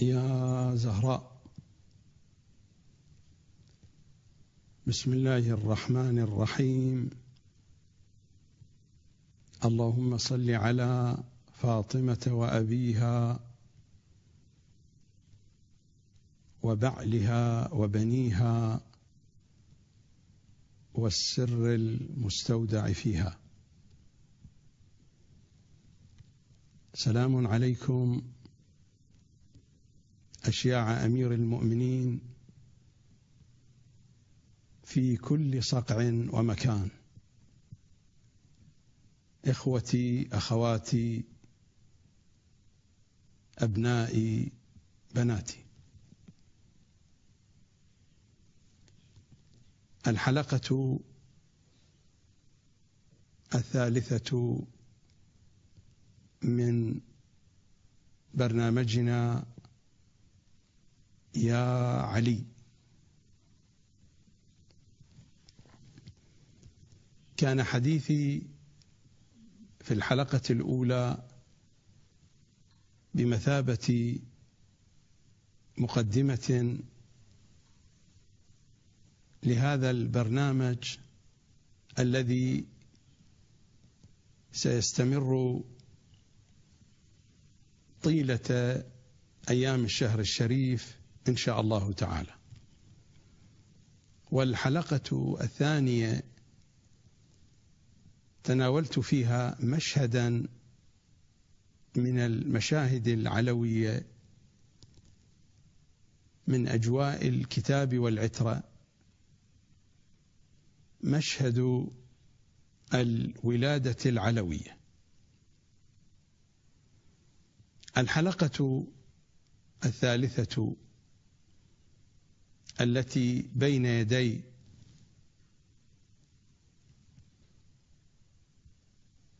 يا زهراء. بسم الله الرحمن الرحيم. اللهم صل على فاطمة وأبيها وبعلها وبنيها والسر المستودع فيها. سلام عليكم أشياع أمير المؤمنين في كل صقع ومكان. إخوتي أخواتي أبنائي بناتي. الحلقة الثالثة من برنامجنا يا علي. كان حديثي في الحلقة الأولى بمثابة مقدمة لهذا البرنامج الذي سيستمر طيلة أيام الشهر الشريف إن شاء الله تعالى. والحلقة الثانية تناولت فيها مشهدا من المشاهد العلوية من أجواء الكتاب والعترة. مشهد الولادة العلوية. الحلقة الثالثة التي بين يدي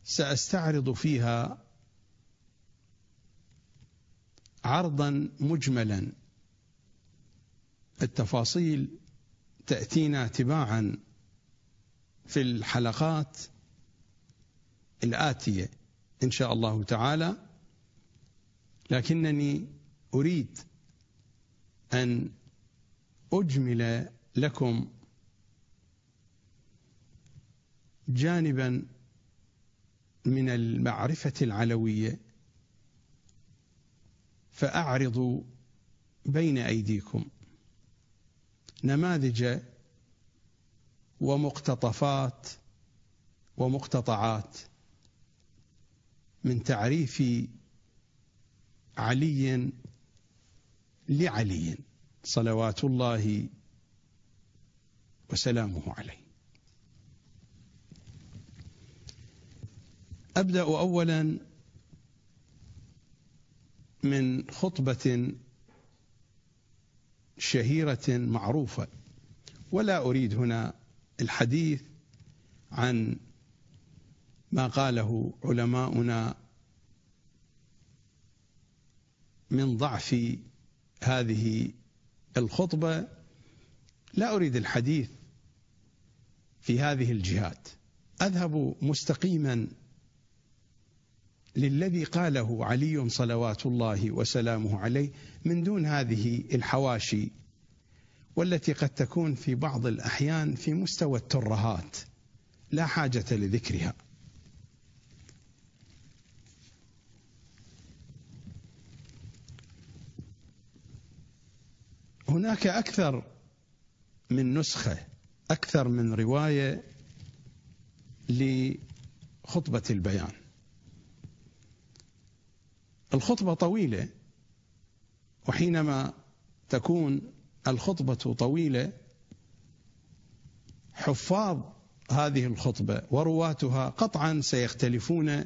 سأستعرض فيها عرضا مجملا. التفاصيل تأتينا تباعا في الحلقات الآتية إن شاء الله تعالى. لكنني أريد أن أجمل لكم جانبا من المعرفة العلوية فأعرض بين أيديكم نماذج ومقتطفات ومقتطعات من تعريف علي لعلي. صلوات الله وسلامه عليه. أبدأ اولا من خطبة شهيرة معروفة ولا أريد هنا الحديث عن ما قاله علماؤنا من ضعف هذه الخطبة لا أريد الحديث في هذه الجهات. أذهب مستقيما للذي قاله علي صلوات الله وسلامه عليه من دون هذه الحواشي والتي قد تكون في بعض الأحيان في مستوى الترهات. لا حاجة لذكرها. هناك أكثر من نسخة أكثر من رواية لخطبة البيان. الخطبة طويلة وحينما تكون الخطبة طويلة حفاظ هذه الخطبة ورواتها قطعا سيختلفون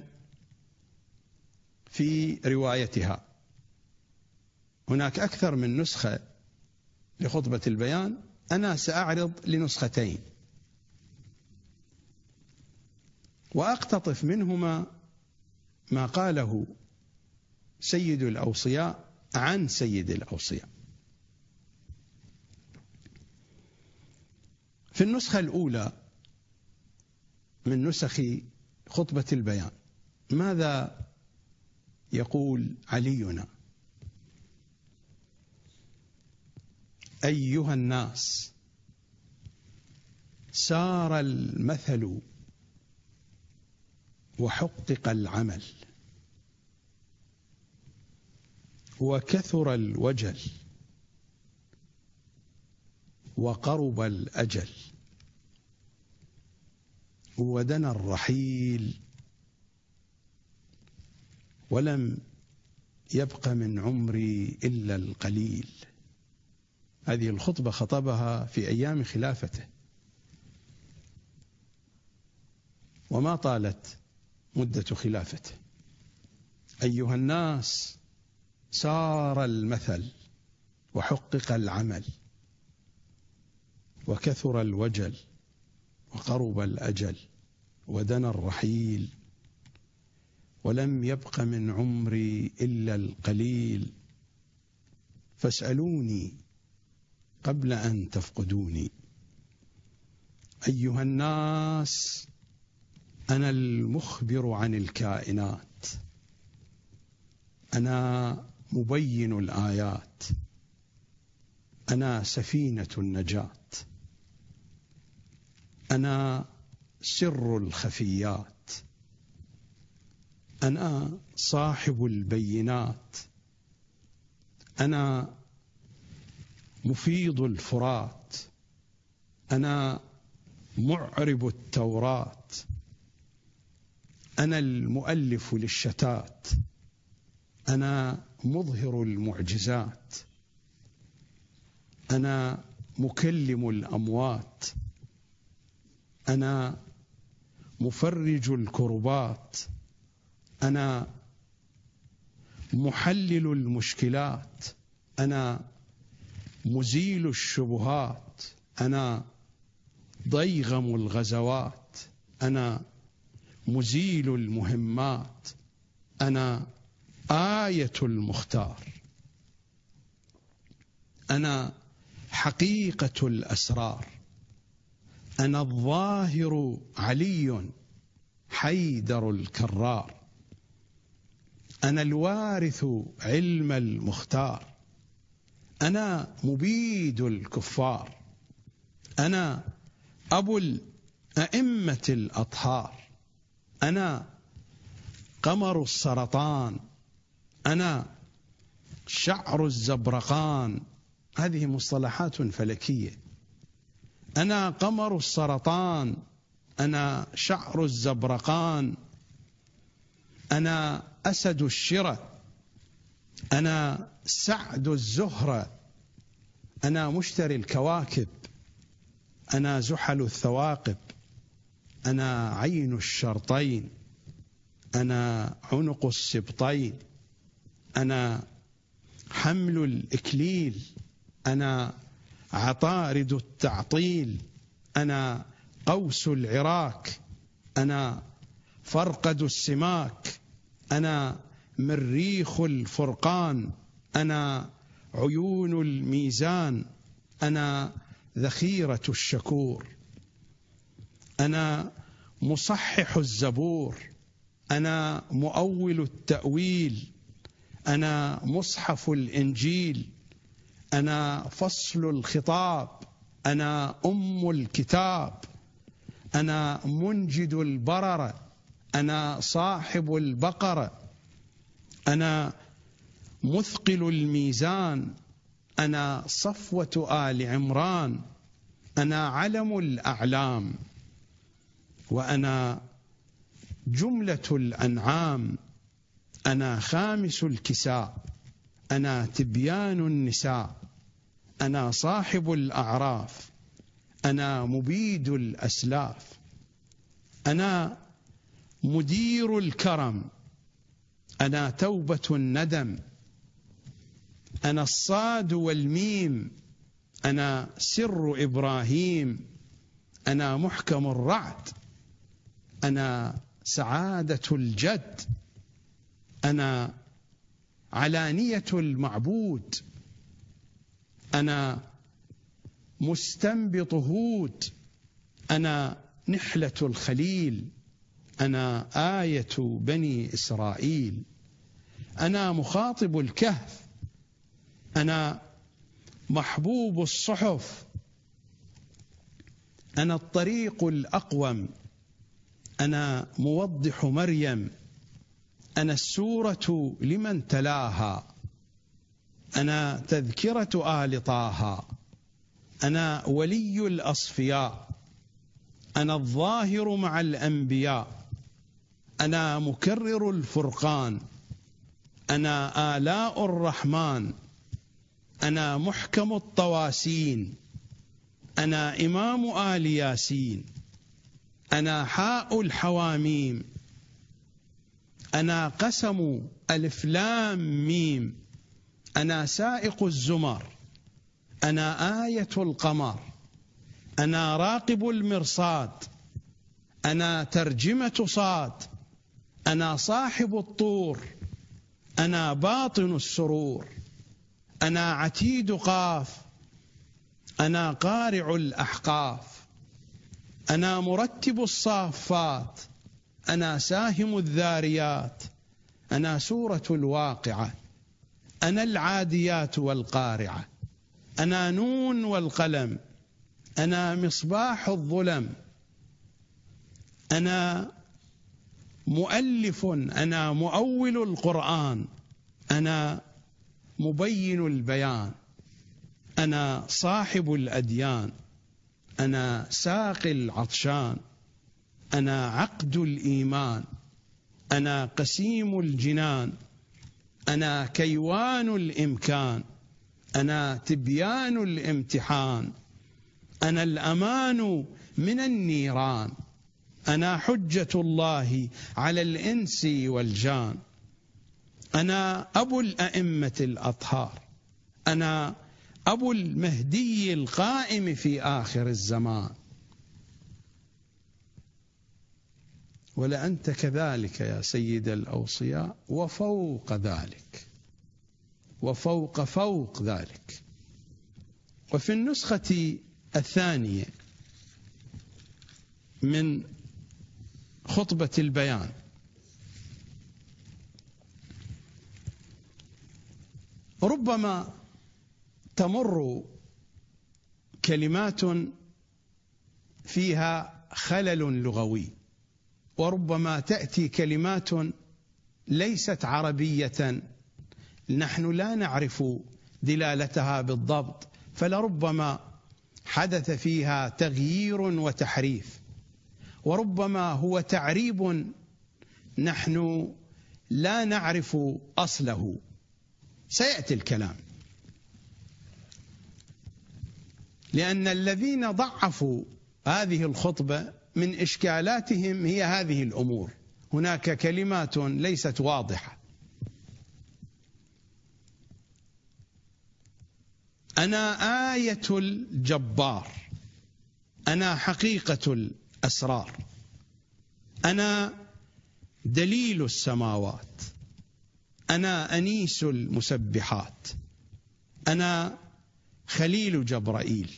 في روايتها. هناك أكثر من نسخة لخطبة البيان أنا سأعرض لنسختين. وأقتطف منهما ما قاله سيد الأوصياء عن سيد الأوصياء. في النسخة الأولى من نسخ خطبة البيان ماذا يقول علينا؟ أيها الناس سار المثل وحقق العمل وكثر الوجل وقرب الأجل ودنا الرحيل ولم يبق من عمري إلا القليل. هذه الخطبة خطبها في أيام خلافته. وما طالت مدة خلافته. أيها الناس سار المثل وحقق العمل وكثر الوجل وقرب الأجل ودنا الرحيل ولم يبق من عمري إلا القليل. فاسألوني قبل أن تفقدوني. أيها الناس أنا المخبر عن الكائنات. أنا مبين الآيات. أنا سفينة النجاة. أنا سر الخفيات. أنا صاحب البينات. أنا مفيض الفرات. أنا معرب التوراة. أنا المؤلف للشتات. أنا مظهر المعجزات. أنا مكلم الأموات. أنا مفرج الكربات. أنا محلل المشكلات. أنا مزيل الشبهات. أنا ضيغم الغزوات. أنا مزيل المهمات. أنا آية المختار. أنا حقيقة الأسرار. أنا الظاهر علي حيدر الكرار. أنا الوارث علم المختار. أنا مبيد الكفار. أنا أبو الأئمة الأطهار. أنا قمر السرطان. أنا شعر الزبرقان. هذه مصطلحات فلكية. أنا قمر السرطان. أنا شعر الزبرقان. أنا أسد الشرى أنا سعد الزهرة. أنا مشتري الكواكب. أنا زحل الثواقب. أنا عين الشرطين. أنا عنق السبطين. أنا حمل الإكليل. أنا عطارد التعطيل. أنا قوس العراك. أنا فرقد السماك. أنا مريخ الفرقان أنا عيون الميزان أنا ذخيرة الشكور أنا مصحح الزبور أنا مؤول التأويل أنا مصحف الإنجيل أنا فصل الخطاب أنا أم الكتاب أنا منجد البرره أنا صاحب البقره أنا مثقل الميزان أنا صفوة آل عمران أنا علم الأعلام وأنا جملة الأنعام أنا خامس الكساء أنا تبيان النساء أنا صاحب الأعراف أنا مبيد الأسلاف أنا مدير الكرم. أنا توبة الندم. أنا الصاد والميم. أنا سر إبراهيم. أنا محكم الرعد. أنا سعادة الجد. أنا علانية المعبود. أنا مستنبط هود. أنا نحلة الخليل. أنا آية بني إسرائيل. أنا مخاطب الكهف. أنا محبوب الصحف. أنا الطريق الأقوم. أنا موضح مريم. أنا السورة لمن تلاها. أنا تذكرة آل طه. أنا ولي الأصفياء. أنا الظاهر مع الأنبياء. أنا مكرر الفرقان. أنا آلاء الرحمن. أنا محكم الطواسين. أنا إمام آل ياسين. أنا حاء الحواميم. أنا قسم ألف لام ميم. أنا سائق الزمر. أنا آية القمر. أنا راقب المرصاد. أنا ترجمة صاد. أنا صاحب الطور أنا باطن السرور أنا عتيد قاف أنا قارع الأحقاف أنا مرتب الصافات أنا ساهم الذاريات أنا سورة الواقعة أنا العاديات والقارعة أنا نون والقلم أنا مصباح الظلم أنا مؤلف أنا مؤول القرآن أنا مبين البيان أنا صاحب الأديان أنا ساقي العطشان أنا عقد الإيمان أنا قسيم الجنان أنا كيوان الإمكان أنا تبيان الامتحان أنا الأمان من النيران. أنا حجة الله على الإنس والجان. أنا أبو الأئمة الأطهار. أنا أبو المهدي القائم في آخر الزمان. ولأنت كذلك يا سيد الأوصياء وفوق ذلك. وفوق فوق ذلك. وفي النسخة الثانية من خطبة البيان. ربما تمر كلمات فيها خلل لغوي وربما تأتي كلمات ليست عربية. نحن لا نعرف دلالتها بالضبط فلربما حدث فيها تغيير وتحريف. وربما هو تعريب نحن لا نعرف أصله. سيأتي الكلام. لأن الذين ضعفوا هذه الخطبة من إشكالاتهم هي هذه الأمور. هناك كلمات ليست واضحة. أنا آية الجبار. أنا حقيقة الاسرار أنا دليل السماوات. أنا أنيس المسبحات. أنا خليل جبرائيل.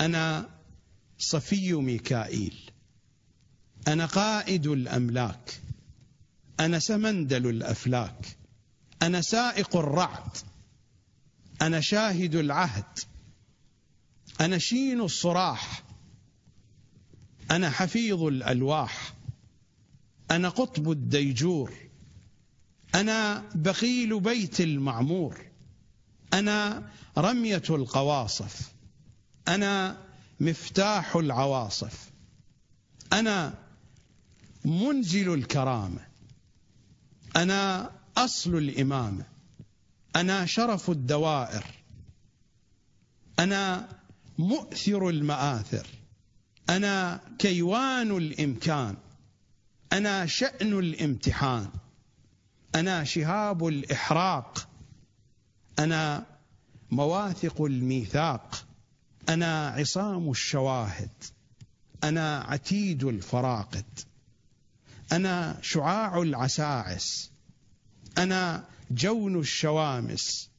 أنا صفي ميكائيل. أنا قائد الأملاك. أنا سمندل الأفلاك. أنا سائق الرعد. أنا شاهد العهد. أنا شين الصراح. أنا حفيظ الألواح. أنا قطب الديجور. أنا بخيل بيت المعمور. أنا رمية القواصف. أنا مفتاح العواصف. أنا منزل الكرامة. أنا أصل الإمامة. أنا شرف الدوائر. أنا مؤثر المآثر. أنا كيوان الإمكان. أنا شأن الامتحان. أنا شهاب الإحراق. أنا مواثق الميثاق. أنا عصام الشواهد. أنا عتيد الفراقد. أنا شعاع العساعس. أنا جون الشوامس.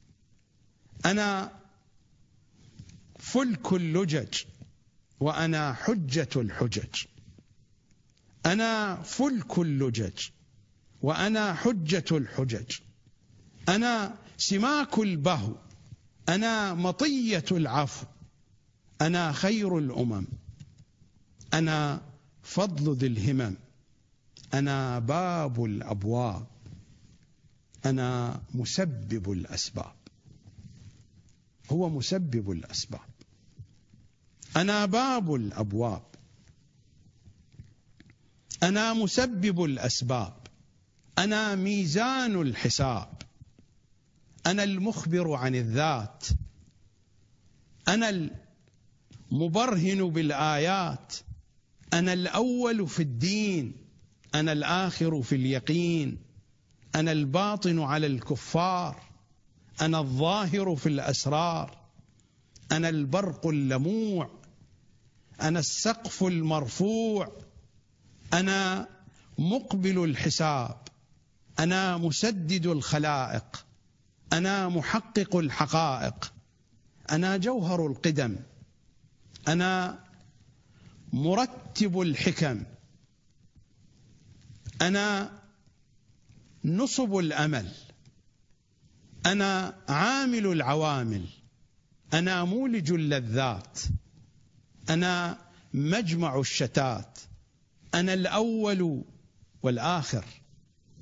أنا فلك اللجج. وأنا حجة الحجج. أنا فلك اللجج. وأنا حجة الحجج. أنا سماك البهو. أنا مطية العفو. أنا خير الأمم. أنا فضل ذي الهمم. أنا باب الأبواب. أنا مسبب الأسباب. هو مسبب الأسباب. أنا باب الأبواب. أنا مسبب الأسباب. أنا ميزان الحساب. أنا المخبر عن الذات. أنا المبرهن بالآيات. أنا الأول في الدين. أنا الآخر في اليقين. أنا الباطن على الكفار. أنا الظاهر في الأسرار. أنا البرق اللموع. أنا السقف المرفوع. أنا مقبل الحساب. أنا مسدد الخلائق. أنا محقق الحقائق. أنا جوهر القدم. أنا مرتب الحكم. أنا نصب الأمل. أنا عامل العوامل. أنا مولج اللذات. أنا مجمع الشتات. أنا الأول والآخر.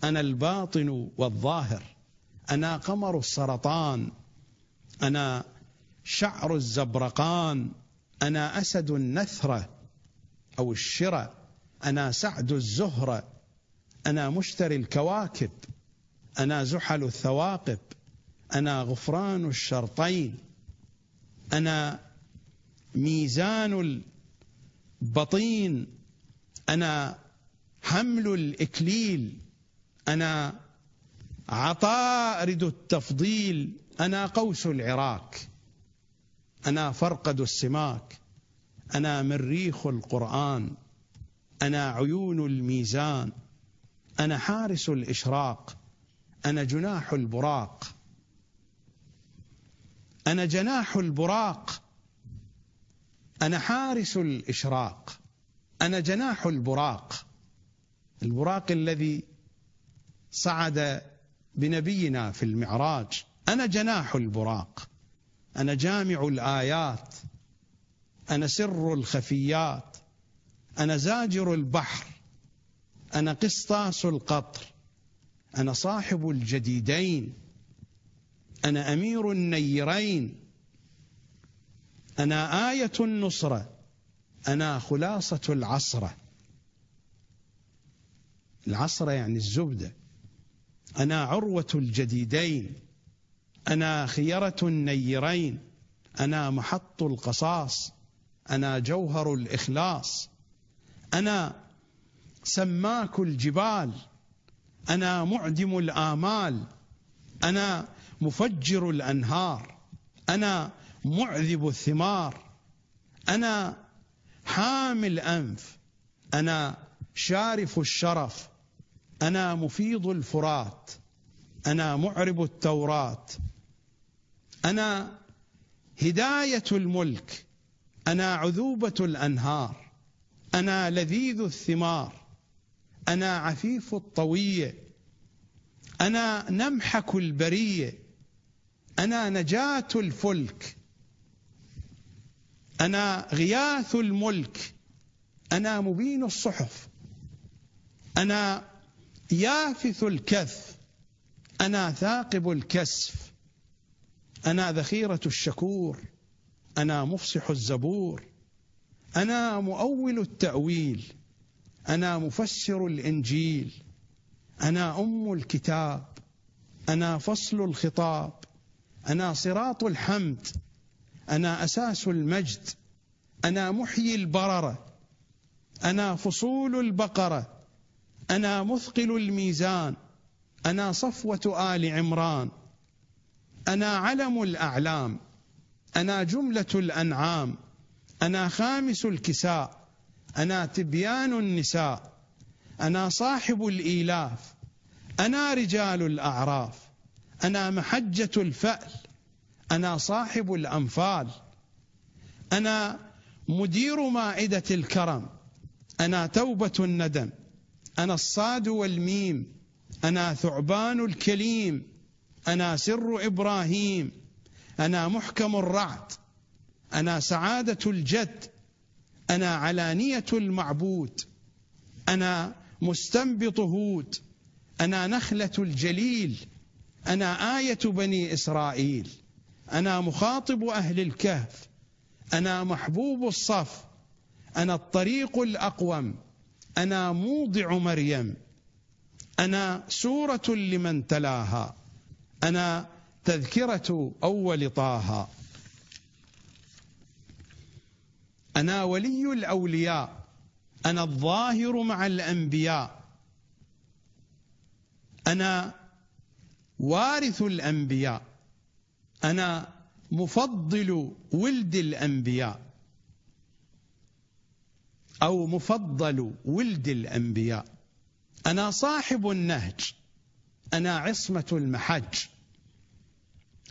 أنا الباطن والظاهر. أنا قمر السرطان. أنا شعر الزبرقان. أنا أسد النثره أو الشرى أنا سعد الزهرة. أنا مشتري الكواكب. أنا زحل الثواقب. أنا غفران الشرطين. أنا ميزان البطين أنا حمل الإكليل أنا عطارد التفضيل أنا قوس العراك أنا فرقد السماك أنا مريخ القرآن أنا عيون الميزان أنا حارس الإشراق أنا جناح البراق. أنا جناح البراق. أنا حارس الإشراق أنا جناح البراق. البراق الذي صعد بنبينا في المعراج أنا جناح البراق. أنا جامع الآيات أنا سر الخفيات أنا زاجر البحر أنا قسطاس القطر أنا صاحب الجديدين أنا أمير النيرين. أنا آية النصره أنا خلاصة العصره العصره يعني الزبده أنا عروة الجديدين أنا خيرة النيرين أنا محط القصاص أنا جوهر الإخلاص. أنا سماك الجبال أنا معدم الآمال أنا مفجر الأنهار. أنا معذب الثمار. أنا حامي الانف أنا شارف الشرف. أنا مفيض الفرات. أنا معرب التوراه أنا هداية الملك. أنا عذوبة الأنهار. أنا لذيذ الثمار. أنا عفيف الطويه أنا نمحك البريه أنا نجاة الفلك. أنا غياث الملك. أنا مبين الصحف. أنا يافث الكث أنا ثاقب الكسف. أنا ذخيرة الشكور. أنا مفصح الزبور. أنا مؤول التأويل. أنا مفسر الإنجيل. أنا أم الكتاب. أنا فصل الخطاب. أنا صراط الحمد. أنا أساس المجد. أنا محيي البررة. أنا فصول البقرة. أنا مثقل الميزان. أنا صفوة آل عمران. أنا علم الأعلام. أنا جملة الأنعام. أنا خامس الكساء. أنا تبيان النساء. أنا صاحب الإيلاف. أنا رجال الأعراف. أنا محجة الفأل. أنا صاحب الأنفال. أنا مدير مائدة الكرم. أنا توبة الندم. أنا الصاد والميم. أنا ثعبان الكليم. أنا سر إبراهيم. أنا محكم الرعد. أنا سعادة الجد. أنا علانية المعبود. أنا مستنبط هود. أنا نخلة الجليل. أنا آية بني إسرائيل. أنا مخاطب أهل الكهف. أنا محبوب الصف. أنا الطريق الأقوم. أنا موضع مريم. أنا سورة لمن تلاها. أنا تذكرة أول طه. أنا ولي الأولياء. أنا الظاهر مع الأنبياء. أنا وارث الأنبياء. أنا مفضل ولد الأنبياء. أو مفضل ولد الأنبياء. أنا صاحب النهج. أنا عصمة المحج.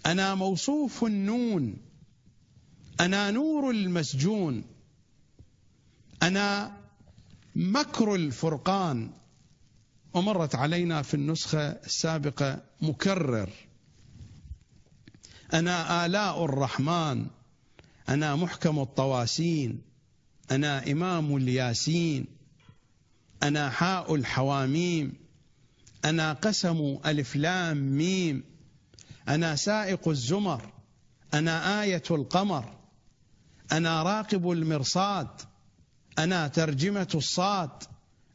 أنا موصوف النون. أنا نور المسجون. أنا مكر الفرقان. ومرت علينا في النسخة السابقة مكرر. أنا آلاء الرحمن أنا محكم الطواسين أنا إمام الياسين أنا حاء الحواميم أنا قسم ألف لام ميم أنا سائق الزمر أنا آية القمر أنا راقب المرصاد أنا ترجمة الصاد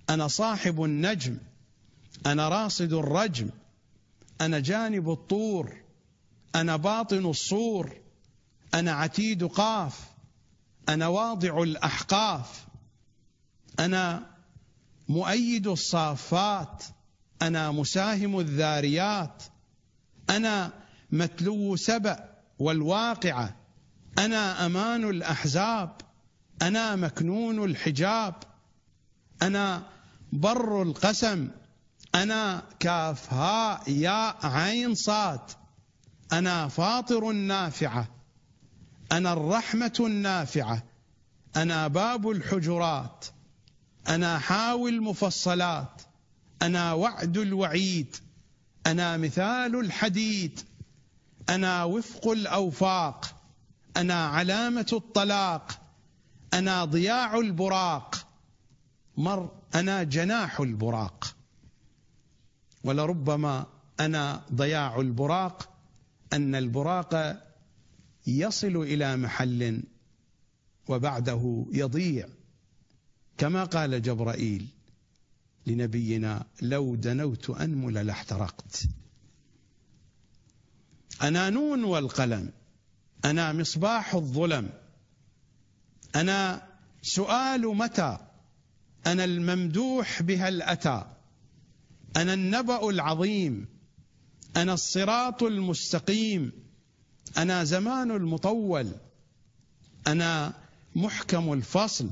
أنا صاحب النجم أنا راصد الرجم أنا جانب الطور. أنا باطن الصور أنا عتيد قاف أنا واضع الأحقاف أنا مؤيد الصافات أنا مساهم الذاريات أنا متلو سبأ والواقعة أنا أمان الأحزاب أنا مكنون الحجاب أنا بر القسم أنا كاف هاء ياء عين صاد. أنا فاطر النافعة أنا الرحمة النافعة. أنا باب الحجرات. أنا حاوي المفصلات. أنا وعد الوعيد. أنا مثال الحديد. أنا وفق الأوفاق. أنا علامة الطلاق. أنا ضياع البراق. مر أنا جناح البراق. ولربما أنا ضياع البراق. أن البراق يصل إلى محل وبعده يضيع كما قال جبرائيل لنبينا لو دنوت أنمل لاحترقت. أنا نون والقلم أنا مصباح الظلم أنا سؤال متى أنا الممدوح بها الأتى أنا النبأ العظيم. أنا الصراط المستقيم أنا زمان المطول أنا محكم الفصل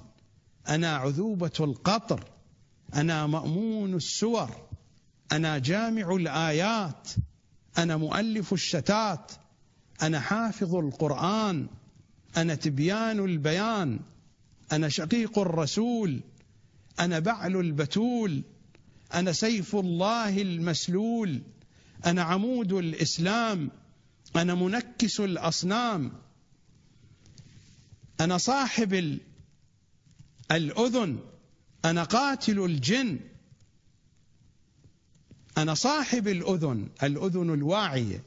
أنا عذوبة القطر أنا مأمون السور أنا جامع الآيات أنا مؤلف الشتات أنا حافظ القرآن أنا تبيان البيان أنا شقيق الرسول أنا بعل البتول أنا سيف الله المسلول. أنا عمود الإسلام أنا منكس الأصنام أنا صاحب الأذن أنا قاتل الجن أنا صاحب الأذن الأذن الواعية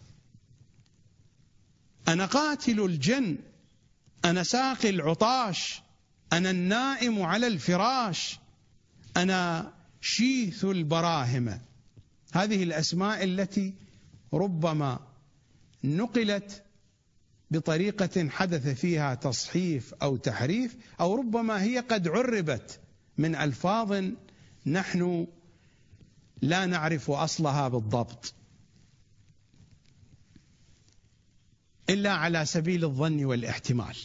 أنا قاتل الجن أنا ساقي العطاش أنا النائم على الفراش أنا شيث البراهمة. هذه الأسماء التي ربما نقلت بطريقة حدث فيها تصحيف أو تحريف أو ربما هي قد عربت من ألفاظ نحن لا نعرف أصلها بالضبط. إلا على سبيل الظن والاحتمال.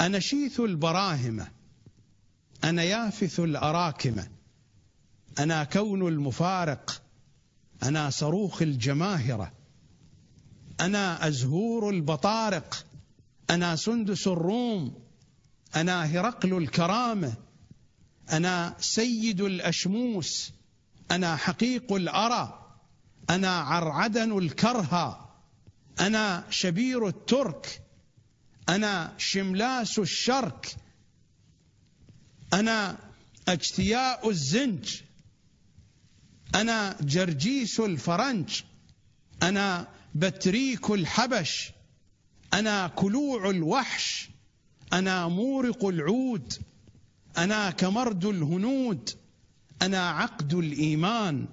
أنا شيث البراهمة أنا يافث الأراكمة أنا كون المفارق أنا صاروخ الجماهرة. أنا أزهور البطارق. أنا سندس الروم. أنا هرقل الكرامة. أنا سيد الأشموس. أنا حقيق الأرى. أنا عرعدن الكرهى أنا شبير الترك. أنا شملاس الشرك. أنا أجتياء الزنج. أنا جرجيس الفرنج أنا بتريك الحبش أنا كلوع الوحش أنا مورق العود أنا كمرد الهنود أنا عقد الإيمان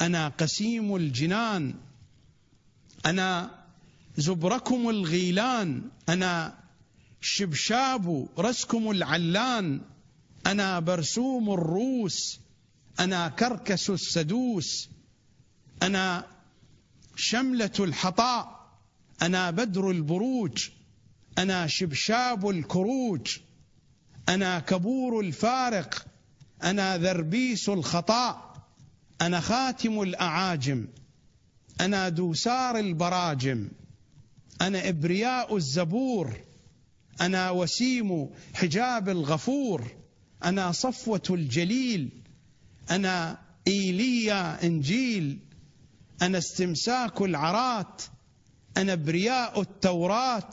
أنا قسيم الجنان أنا زبركم الغيلان أنا شبشاب رسكم العلان أنا برسوم الروس. أنا كركس السدوس. أنا شملة الحطاء. أنا بدر البروج. أنا شبشاب الكروج. أنا كبور الفارق. أنا ذربيس الخطاء. أنا خاتم الأعاجم. أنا دوسار البراجم. أنا إبرياء الزبور. أنا وسيم حجاب الغفور. أنا صفوة الجليل. أنا إيليا إنجيل أنا استمساك العرات أنا برياء التوراة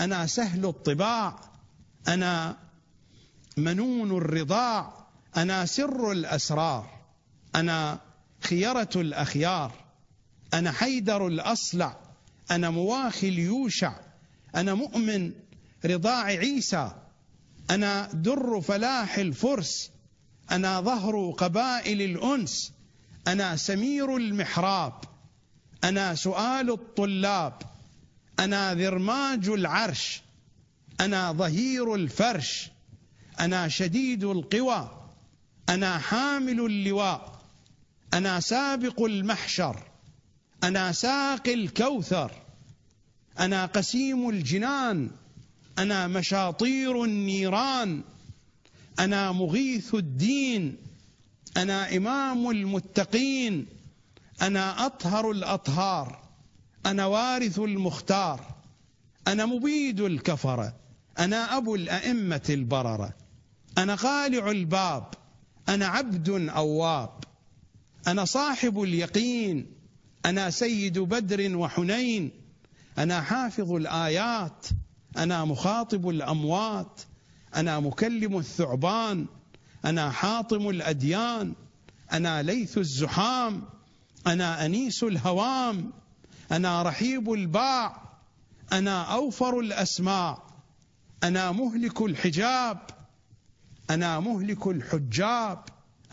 أنا سهل الطباع أنا منون الرضاع أنا سر الأسرار أنا خيرة الأخيار أنا حيدر الأصلع أنا مواخي اليوشع أنا مؤمن رضاع عيسى أنا در فلاح الفرس أنا ظهر قبائل الأنس أنا سمير المحراب أنا سؤال الطلاب أنا ذرماج العرش أنا ظهير الفرش أنا شديد القوى أنا حامل اللواء أنا سابق المحشر أنا ساقي الكوثر أنا قسيم الجنان أنا مشاطير النيران. أنا مغيث الدين. أنا إمام المتقين. أنا أطهر الأطهار. أنا وارث المختار. أنا مبيد الكفرة أنا أبو الأئمة البررة أنا قالع الباب. أنا عبد أواب. أنا صاحب اليقين. أنا سيد بدر وحنين. أنا حافظ الآيات. أنا مخاطب الأموات. أنا مكلم الثعبان أنا حاطم الأديان أنا ليث الزحام أنا أنيس الهوام أنا رحيب الباع أنا أوفر الأسماع أنا مهلك الحجاب أنا مهلك الحجاب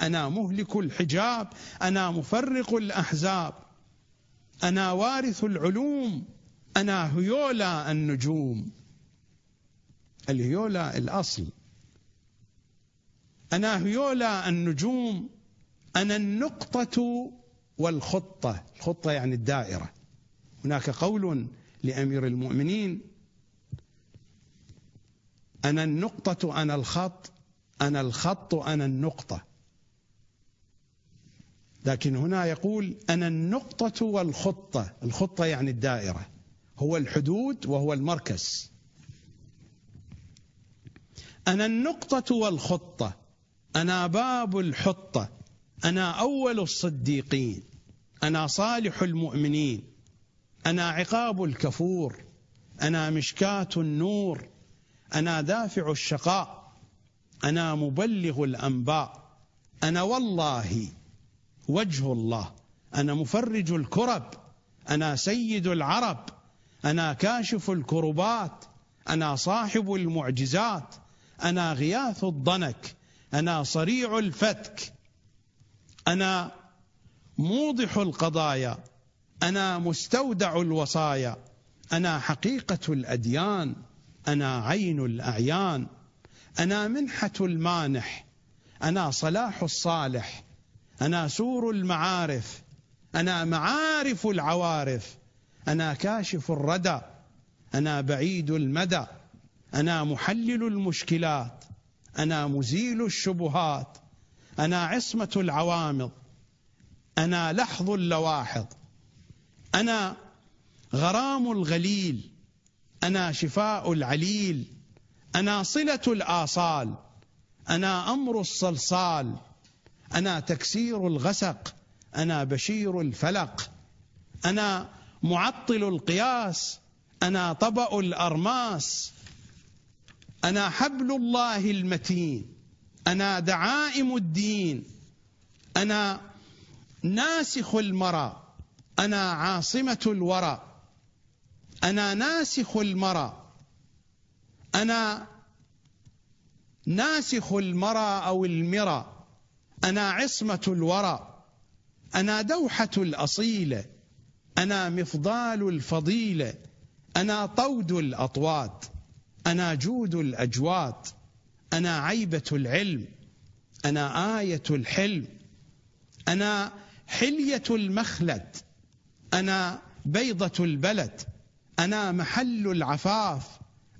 أنا مهلك الحجاب أنا مفرق الأحزاب أنا وارث العلوم أنا هيولا النجوم. الهيولا الأصل. أنا هيولا النجوم أنا النقطة والخطة. الخطة يعني الدائرة. هناك قول لأمير المؤمنين أنا النقطة أنا الخط أنا الخط أنا النقطة. لكن هنا يقول أنا النقطة والخطة. الخطة يعني الدائرة. هو الحدود وهو المركز. أنا النقطة والخطة. أنا باب الحطة. أنا أول الصديقين. أنا صالح المؤمنين. أنا عقاب الكفور. أنا مشكاة النور. أنا دافع الشقاء. أنا مبلغ الأنباء. أنا والله وجه الله. أنا مفرج الكرب. أنا سيد العرب. أنا كاشف الكربات. أنا صاحب المعجزات. أنا غياث الضنك أنا صريع الفتك أنا موضح القضايا أنا مستودع الوصايا أنا حقيقة الأديان أنا عين الأعيان أنا منحة المانح أنا صلاح الصالح أنا سور المعارف أنا معارف العوارف أنا كاشف الردى أنا بعيد المدى. أنا محلل المشكلات أنا مزيل الشبهات أنا عصمة العوامض أنا لحظ اللواحظ أنا غرام الغليل أنا شفاء العليل أنا صلة الآصال أنا أمر الصلصال أنا تكسير الغسق أنا بشير الفلق أنا معطل القياس أنا طبأ الأرماس أنا حبل الله المتين. أنا دعائم الدين. أنا ناسخ المرى. أنا عاصمة الورى. أنا ناسخ المرى. أنا ناسخ المرى أو المرى. أنا عصمة الورى. أنا دوحة الأصيلة أنا مفضال الفضيلة أنا طود الأطواد. أنا جود الأجواد أنا عيبة العلم أنا آية الحلم أنا حلية المخلد أنا بيضة البلد أنا محل العفاف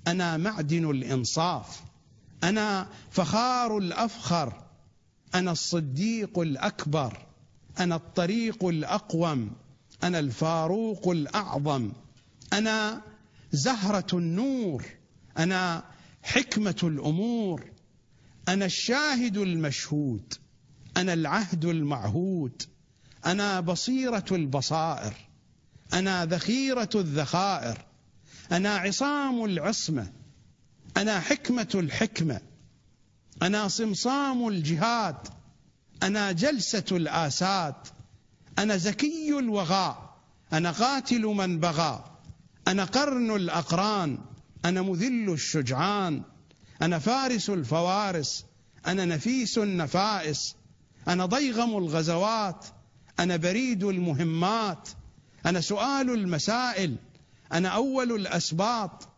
أنا معدن الإنصاف أنا فخار الأفخر أنا الصديق الأكبر أنا الطريق الأقوم أنا الفاروق الأعظم أنا زهرة النور. أنا حكمة الأمور. أنا الشاهد المشهود. أنا العهد المعهود. أنا بصيرة البصائر. أنا ذخيرة الذخائر. أنا عصام العصمة. أنا حكمة الحكمة. أنا صمصام الجهاد. أنا جلسة الآساد أنا زكي الوغاء. أنا قاتل من بغى. أنا قرن الأقران. أنا مذل الشجعان أنا فارس الفوارس أنا نفيس النفائس أنا ضيغم الغزوات أنا بريد المهمات أنا سؤال المسائل أنا أول الأسباط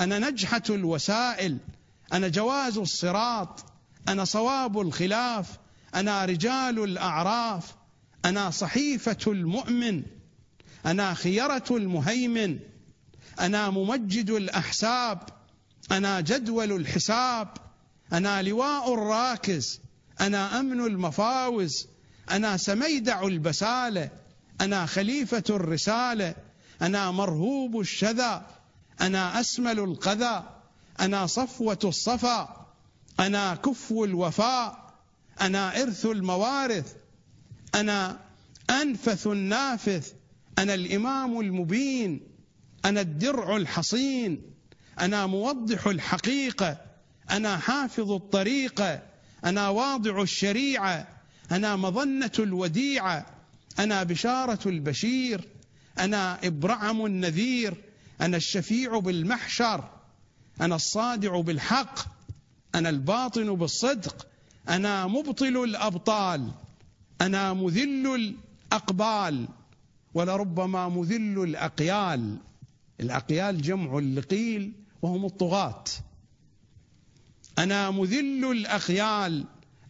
أنا نجحة الوسائل أنا جواز الصراط أنا صواب الخلاف أنا رجال الأعراف أنا صحيفة المؤمن أنا خيرة المهيمن. أنا ممجد الأحساب أنا جدول الحساب أنا لواء الراكز أنا أمن المفاوز أنا سميدع البسالة أنا خليفة الرسالة أنا مرهوب الشذا أنا أسمل القذى أنا صفوة الصفا أنا كفو الوفاء أنا إرث الموارث أنا أنفث النافث أنا الإمام المبين. أنا الدرع الحصين أنا موضح الحقيقة أنا حافظ الطريقة أنا واضع الشريعة أنا مظنة الوديعة أنا بشارة البشير أنا إبرعم النذير أنا الشفيع بالمحشر أنا الصادع بالحق أنا الباطن بالصدق أنا مبطل الأبطال أنا مذل الأقبال ولربما مذل الأقيال. الأقيال جمع اللقيل وهم الطغاة. أنا مذل الأخيال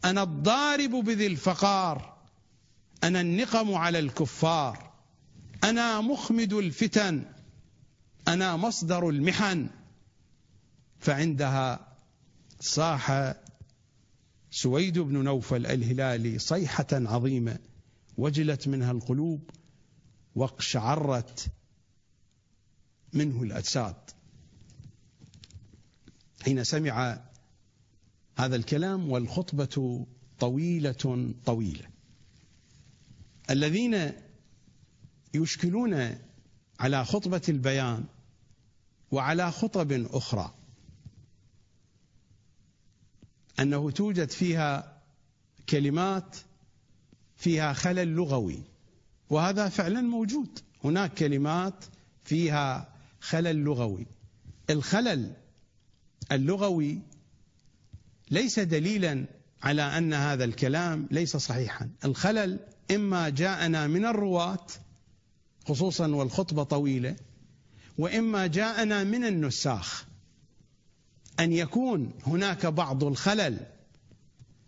أنا الضارب بذي الفقار أنا النقم على الكفار. أنا مخمد الفتن أنا مصدر المحن. فعندها صاح سويد بن نوفل الهلالي صيحة عظيمة وجلت منها القلوب واقشعرت منه الأجساد. حين سمع هذا الكلام والخطبة طويلة طويلة. الذين يشكلون على خطبة البيان وعلى خطب أخرى أنه توجد فيها كلمات فيها خلل لغوي وهذا فعلا موجود. هناك كلمات فيها خلل لغوي. الخلل اللغوي ليس دليلا على أن هذا الكلام ليس صحيحا. الخلل إما جاءنا من الرواة خصوصا والخطبة طويلة وإما جاءنا من النساخ. أن يكون هناك بعض الخلل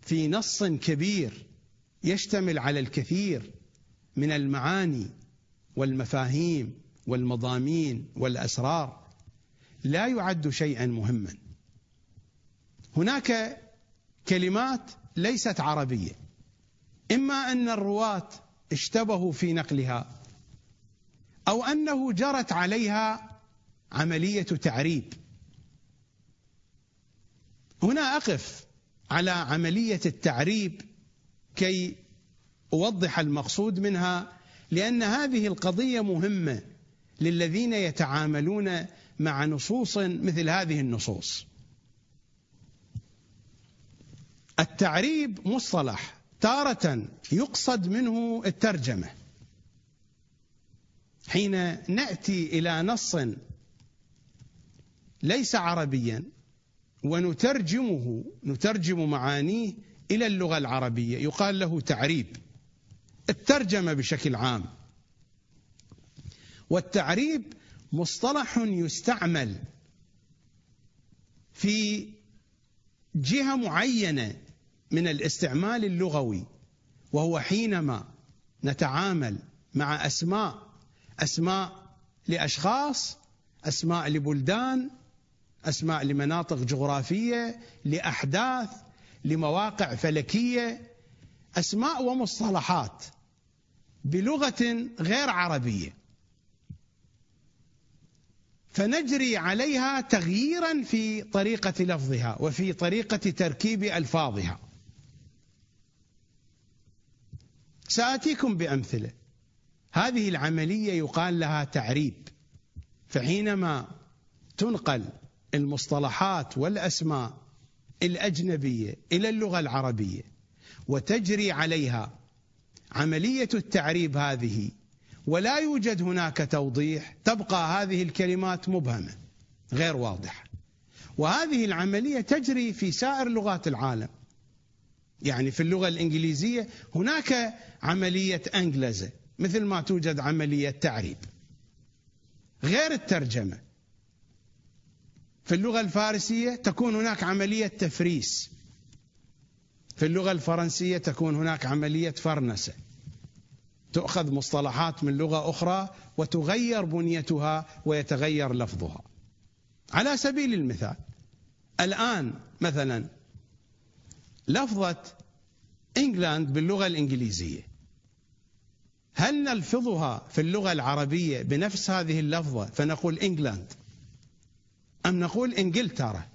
في نص كبير يشتمل على الكثير من المعاني والمفاهيم والمضامين والأسرار لا يعد شيئا مهما. هناك كلمات ليست عربية إما أن الرواة اشتبهوا في نقلها أو أنه جرت عليها عملية تعريب. هنا أقف على عملية التعريب كي أوضح المقصود منها لأن هذه القضية مهمة. للذين يتعاملون مع نصوص مثل هذه النصوص. التعريب مصطلح تارة يقصد منه الترجمة. حين نأتي إلى نص ليس عربيا ونترجمه نترجم معانيه إلى اللغة العربية يقال له تعريب. الترجمة بشكل عام. والتعريب مصطلح يستعمل في جهة معينة من الاستعمال اللغوي وهو حينما نتعامل مع أسماء أسماء لأشخاص أسماء لبلدان أسماء لمناطق جغرافية لأحداث لمواقع فلكية أسماء ومصطلحات بلغة غير عربية. فنجري عليها تغييرا في طريقة لفظها وفي طريقة تركيب ألفاظها. سآتيكم بأمثلة. هذه العملية يقال لها تعريب. فحينما تنقل المصطلحات والأسماء الأجنبية إلى اللغة العربية وتجري عليها عملية التعريب هذه ولا يوجد هناك توضيح تبقى هذه الكلمات مبهمة غير واضحة. وهذه العملية تجري في سائر لغات العالم. يعني في اللغة الإنجليزية هناك عملية أنجلزة مثل ما توجد عملية تعريب. غير الترجمة. في اللغة الفارسية تكون هناك عملية تفريس. في اللغة الفرنسية تكون هناك عملية فرنسة. تؤخذ مصطلحات من لغة أخرى وتغير بنيتها ويتغير لفظها. على سبيل المثال الآن مثلا لفظة England باللغة الإنجليزية. هل نلفظها في اللغة العربية بنفس هذه اللفظة فنقول England؟ أم نقول إنجلترا؟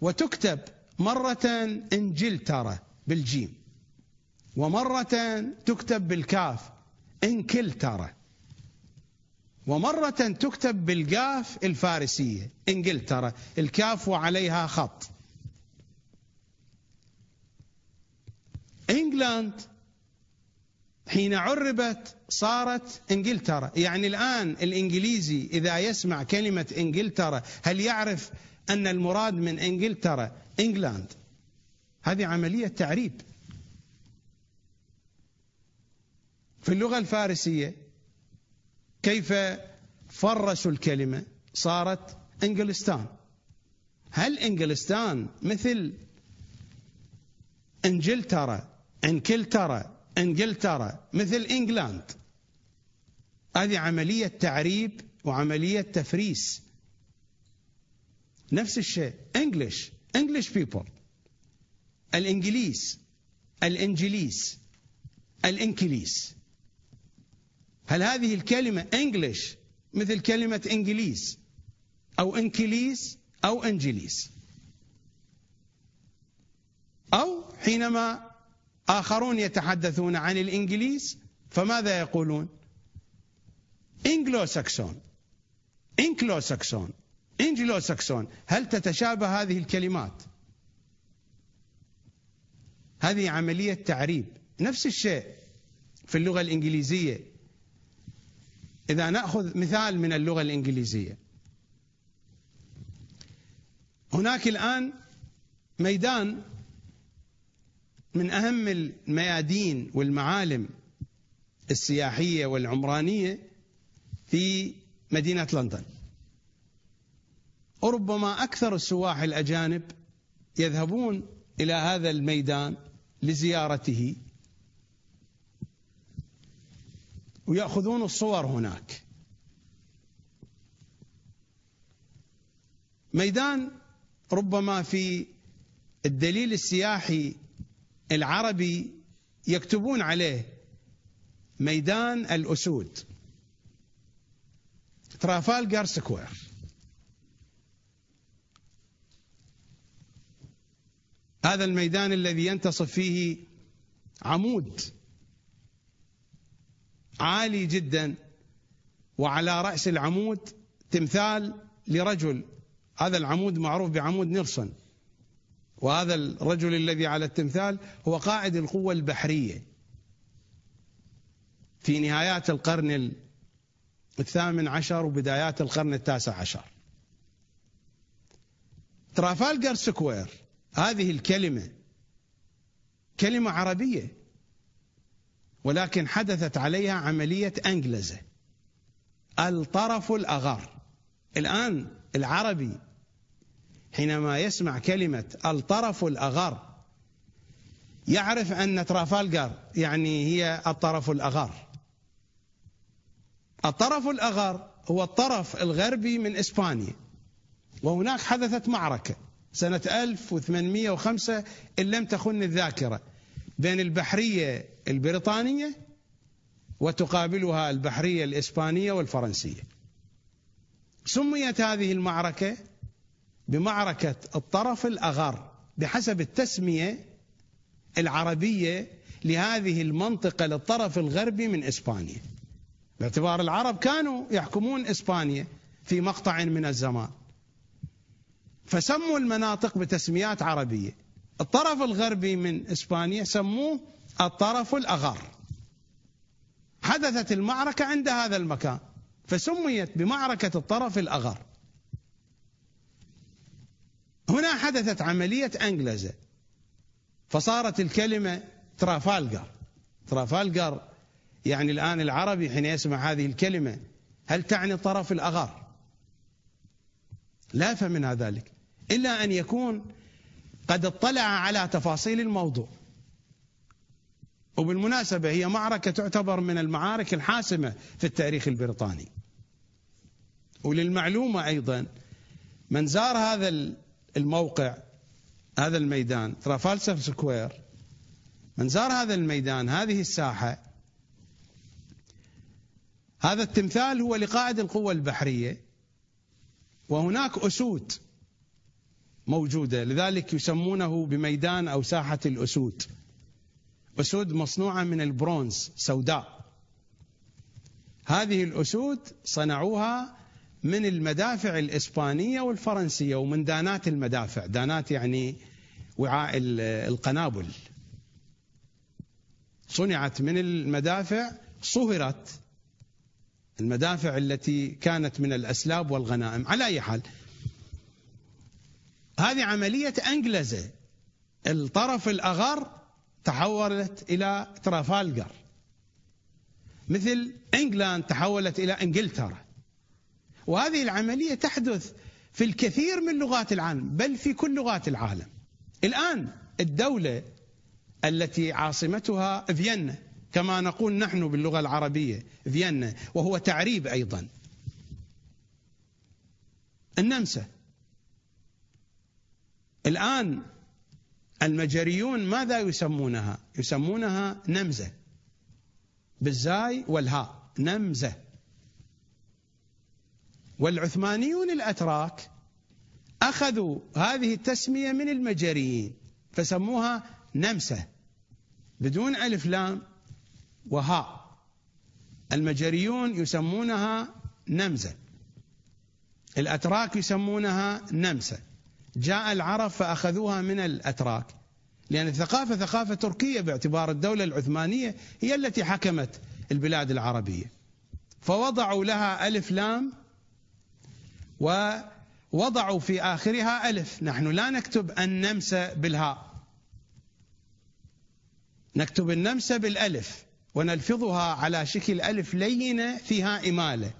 وتكتب مرة إنجلترا بالجيم. ومرة تكتب بالكاف إنكلترا ومرة تكتب بالقاف الفارسية إنجلترا الكاف وعليها خط. England حين عربت صارت انجلترا يعني الآن الإنجليزي إذا يسمع كلمة انجلترا هل يعرف أن المراد من انجلترا England هذه عملية تعريب. في اللغة الفارسية كيف فرسوا الكلمة؟ صارت إنجلستان. هل إنجلستان مثل إنجلترا إنكلترا إنجلترا مثل England هذه عملية تعريب وعملية تفريس. نفس الشيء English English people الإنجليز الإنجليز الانكليس هل هذه الكلمة English مثل كلمة إنجليز أو انكليس أو انجليس أو حينما آخرون يتحدثون عن الإنجليز فماذا يقولون؟ Anglo-Saxon إنكلو ساكسون إنجلو ساكسون هل تتشابه هذه الكلمات؟ هذه عملية تعريب. نفس الشيء في اللغة الإنجليزية. إذا نأخذ مثال من اللغة الإنجليزية. هناك الآن ميدان من أهم الميادين والمعالم السياحية والعمرانية في مدينة لندن. وربما أكثر السواح الأجانب يذهبون إلى هذا الميدان لزيارته. ويأخذون الصور هناك. ميدان ربما في الدليل السياحي العربي يكتبون عليه ميدان الأسود. Trafalgar Square. هذا الميدان الذي ينتصف فيه عمود. عالي جدا وعلى رأس العمود تمثال لرجل. هذا العمود معروف بعمود نيلسون. وهذا الرجل الذي على التمثال هو قائد القوة البحرية. في نهايات القرن الثامن عشر وبدايات القرن التاسع عشر. ترافالجر سكوير هذه الكلمة كلمة عربية. ولكن حدثت عليها عملية أنجلزة. الطرف الأغار. الآن العربي حينما يسمع كلمة الطرف الأغار يعرف أن ترافالجر يعني هي الطرف الأغار. الطرف الأغر هو الطرف الغربي من إسبانيا. وهناك حدثت معركة سنة 1805 إن لم تخن الذاكرة. بين البحرية البريطانية وتقابلها البحرية الإسبانية والفرنسية. سميت هذه المعركة بمعركة الطرف الأغر بحسب التسمية العربية لهذه المنطقة للطرف الغربي من إسبانيا. باعتبار العرب كانوا يحكمون إسبانيا في مقطع من الزمان. فسموا المناطق بتسميات عربية. الطرف الغربي من إسبانيا سموه الطرف الأغر حدثت المعركة عند هذا المكان فسميت بمعركة الطرف الأغر هنا حدثت عملية أنجلزة فصارت الكلمة ترافالجر. ترافالجر يعني الآن العربي حين يسمع هذه الكلمة هل تعني الطرف الأغر لا فمنها ذلك إلا أن يكون قد اطلع على تفاصيل الموضوع. وبالمناسبة هي معركة تعتبر من المعارك الحاسمة في التاريخ البريطاني. وللمعلومة أيضا من زار هذا الموقع هذا الميدان ترافالسر سكوير من زار هذا الميدان هذه الساحة هذا التمثال هو لقائد القوة البحرية وهناك أسود موجودة. لذلك يسمونه بميدان أو ساحة الأسود. أسود مصنوعة من البرونز سوداء. هذه الأسود صنعوها من المدافع الإسبانية والفرنسية ومن دانات المدافع. دانات يعني وعاء القنابل. صنعت من المدافع صهرت المدافع التي كانت من الأسلاب والغنائم. على أي حال هذه عملية أنجلزة الطرف الأغر تحولت إلى ترافالجر. مثل إنجلاند تحولت إلى إنجلترا. وهذه العملية تحدث في الكثير من لغات العالم بل في كل لغات العالم. الآن الدولة التي عاصمتها فيينا كما نقول نحن باللغة العربية فيينا وهو تعريب أيضا. النمسا. الآن المجريون ماذا يسمونها؟ يسمونها نمزة. بالزاي والهاء نمزة. والعثمانيون الأتراك أخذوا هذه التسمية من المجريين فسموها نمسة بدون ألف لام وهاء. المجريون يسمونها نمزة. الأتراك يسمونها نمسة. جاء العرب فأخذوها من الأتراك. لأن الثقافة ثقافة تركية باعتبار الدولة العثمانية هي التي حكمت البلاد العربية. فوضعوا لها ألف لام ووضعوا في آخرها ألف. نحن لا نكتب النمسة بالهاء. نكتب النمسة بالألف ونلفظها على شكل ألف لينة فيها إمالة.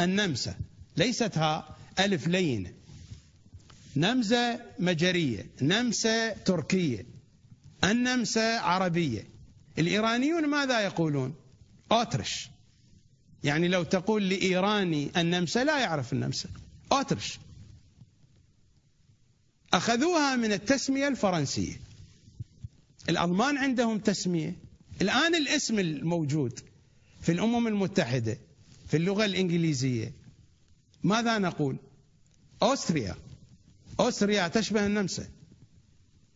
النمسة ليست ها ألف لينة. نمزة مجرية نمسة تركية النمسة عربية. الإيرانيون ماذا يقولون؟ أوترش. يعني لو تقول لإيراني النمسا لا يعرف النمسا أوترش. أخذوها من التسمية الفرنسية. الألمان عندهم تسمية. الآن الاسم الموجود في الأمم المتحدة في اللغة الإنجليزية. ماذا نقول؟ أوستريا. أوستريا تشبه النمسا.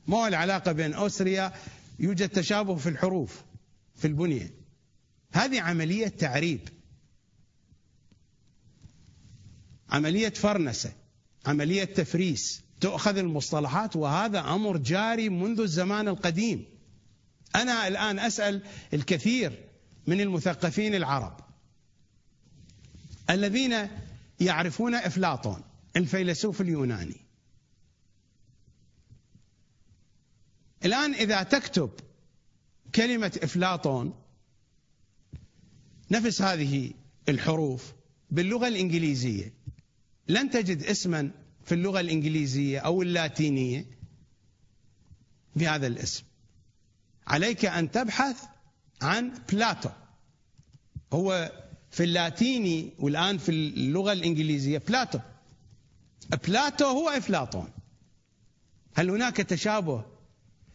ما هو العلاقة بين أوستريا يوجد تشابه في الحروف في البنية. هذه عملية تعريب. عملية فرنسة عملية تفريس. تؤخذ المصطلحات وهذا أمر جاري منذ الزمان القديم. أنا الآن أسأل الكثير من المثقفين العرب الذين يعرفون إفلاطون الفيلسوف اليوناني. الآن إذا تكتب كلمة إفلاطون نفس هذه الحروف باللغة الإنجليزية. لن تجد اسما في اللغة الإنجليزية أو اللاتينية بهذا الاسم. عليك أن تبحث عن Plato. هو في اللاتيني والآن في اللغة الإنجليزية Plato. Plato هو أفلاطون. هل هناك تشابه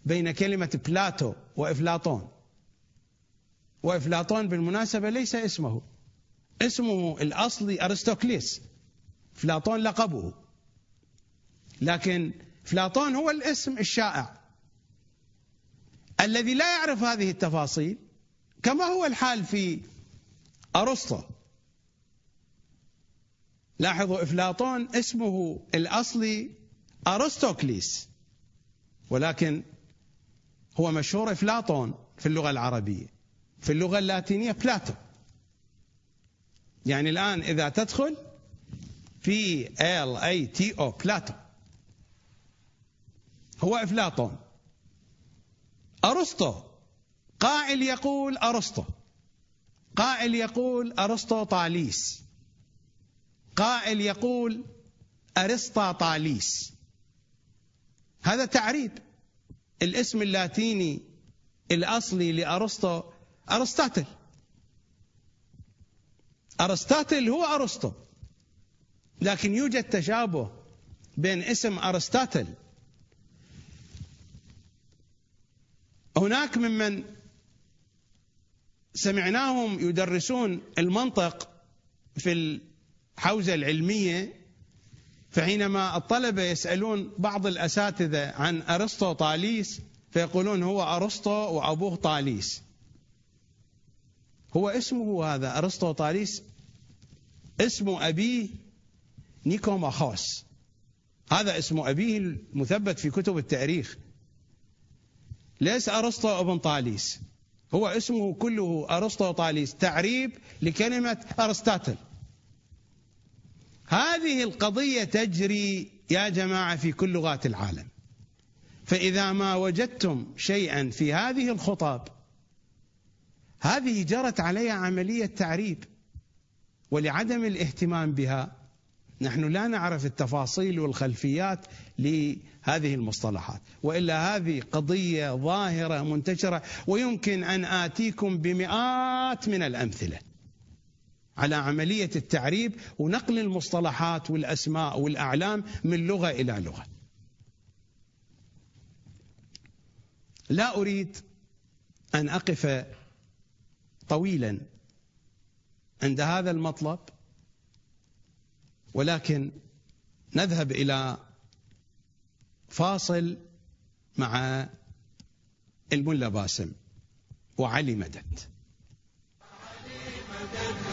بين كلمة Plato وأفلاطون. وأفلاطون بالمناسبة ليس اسمه. اسمه الأصلي أرسطوكليس أفلاطون لقبه. لكن أفلاطون هو الاسم الشائع. الذي لا يعرف هذه التفاصيل كما هو الحال في أرسطو. لاحظوا أفلاطون اسمه الأصلي أرسطوكليس ولكن هو مشهور أفلاطون في اللغة العربية. في اللغة اللاتينية Plato. يعني الآن إذا تدخل في ال اي تي أو Plato. هو أفلاطون أرسطو. قائل يقول أرسطو. قائل يقول أرسطو طاليس قائل يقول أرسطا طاليس هذا تعريب. الاسم اللاتيني الأصلي لأرسطو أرسطاطل أرسطاطل هو أرسطو لكن يوجد تشابه بين اسم أرسطاطل هناك ممن سمعناهم يدرسون المنطق في الحوزة العلمية فحينما الطلبة يسألون بعض الأساتذة عن أرسطو طاليس فيقولون هو أرسطو وأبوه طاليس. هو اسمه هذا أرسطو طاليس؟ اسم أبيه نيكوماخوس. هذا اسم أبيه المثبت في كتب التاريخ. ليس أرسطو ابن طاليس. هو اسمه كله أرسطوطاليس تعريب لكلمة أرسطاطل هذه القضية تجري يا جماعة في كل لغات العالم. فإذا ما وجدتم شيئا في هذه الخطاب هذه جرت عليها عملية تعريب ولعدم الاهتمام بها نحن لا نعرف التفاصيل والخلفيات لهذه المصطلحات. وإلا هذه قضية ظاهرة منتشرة ويمكن أن آتيكم بمئات من الأمثلة. على عملية التعريب ونقل المصطلحات والأسماء والأعلام من لغة إلى لغة. لا أريد أن أقف طويلا عند هذا المطلب ولكن نذهب إلى فاصل مع الملا باسم وعلي مدد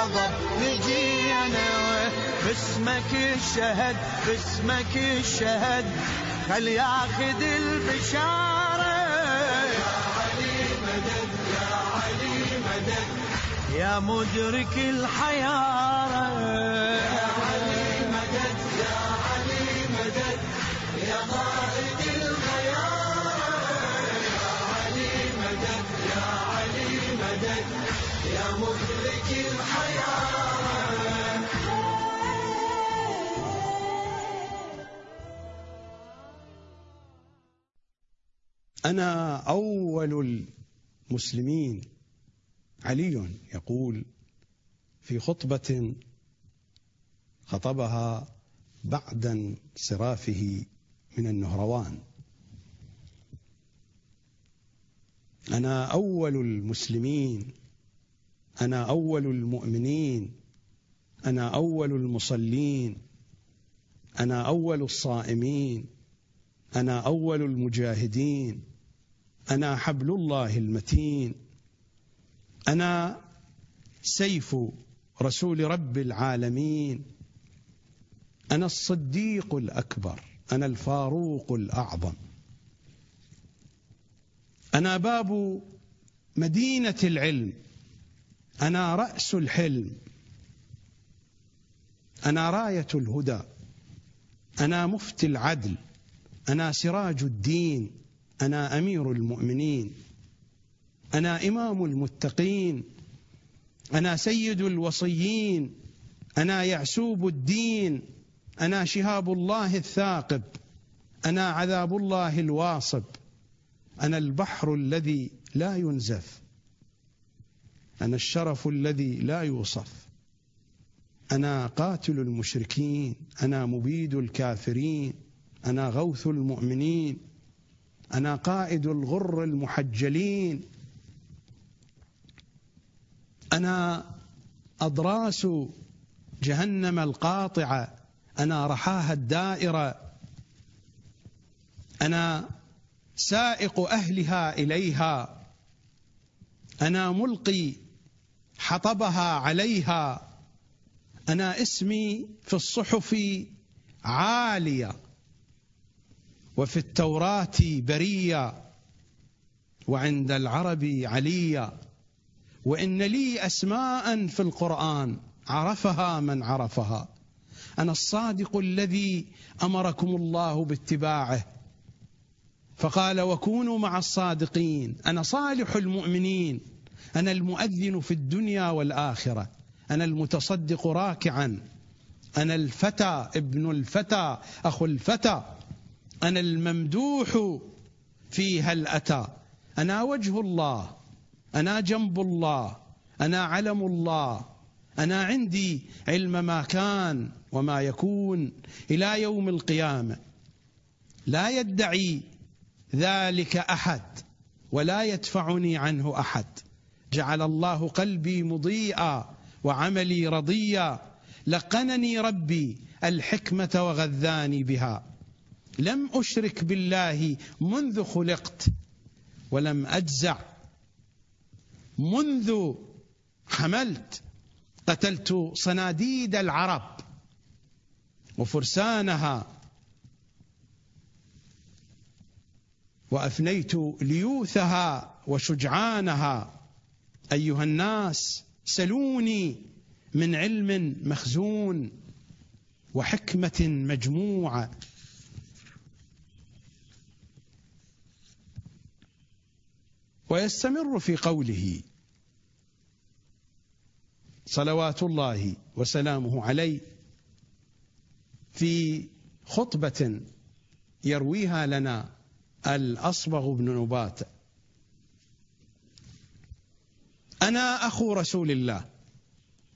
نجي نجينا باسمك الشهد باسمك الشهد. خل ياخذ البشارة؟ يا علي مدد يا علي مدد يا مدرك الحيارة. يا علي مدد يا علي مدد يا قائد الغيارة يا علي مدد. يا مدرك الحياة أنا أول المسلمين علي يقول في خطبة خطبها بعد انصرافه من النهروان. أنا أول المسلمين. أنا أول المؤمنين. أنا أول المصلين. أنا أول الصائمين. أنا أول المجاهدين. أنا حبل الله المتين. أنا سيف رسول رب العالمين. أنا الصديق الأكبر. أنا الفاروق الأعظم. أنا باب مدينة العلم. أنا رأس الحلم. أنا راية الهدى. أنا مفتي العدل. أنا سراج الدين. أنا أمير المؤمنين. أنا إمام المتقين. أنا سيد الوصيين. أنا يعسوب الدين. أنا شهاب الله الثاقب. أنا عذاب الله الواصب. أنا البحر الذي لا ينزف. أنا الشرف الذي لا يوصف. أنا قاتل المشركين. أنا مبيد الكافرين. أنا غوث المؤمنين. أنا قائد الغر المحجلين. أنا أضراس جهنم القاطعة. أنا رحاها الدائرة. أنا سائق أهلها إليها. أنا ملقي حطبها عليها. أنا اسمي في الصحف عالية وفي التوراة برية وعند العرب عليا وإن لي أسماء في القرآن عرفها من عرفها. أنا الصادق الذي أمركم الله باتباعه. فقال وكونوا مع الصادقين. أنا صالح المؤمنين. أنا المؤذن في الدنيا والآخرة. أنا المتصدق راكعا. أنا الفتى ابن الفتى أخو الفتى. أنا الممدوح في هل أتى. أنا وجه الله. أنا جنب الله. أنا علم الله. أنا عندي علم ما كان وما يكون إلى يوم القيامة. لا يدعي ذلك أحد ولا يدفعني عنه أحد. جعل الله قلبي مضيئا وعملي رضيا. لقنني ربي الحكمة وغذاني بها. لم أشرك بالله منذ خلقت ولم أجزع. منذ حملت قتلت صناديد العرب وفرسانها. وافنيت ليوثها وشجعانها. أيها الناس سلوني من علم مخزون وحكمة مجموعة. ويستمر في قوله صلوات الله وسلامه عليه في خطبة يرويها لنا الأصبغ بن نبات. أنا أخو رسول الله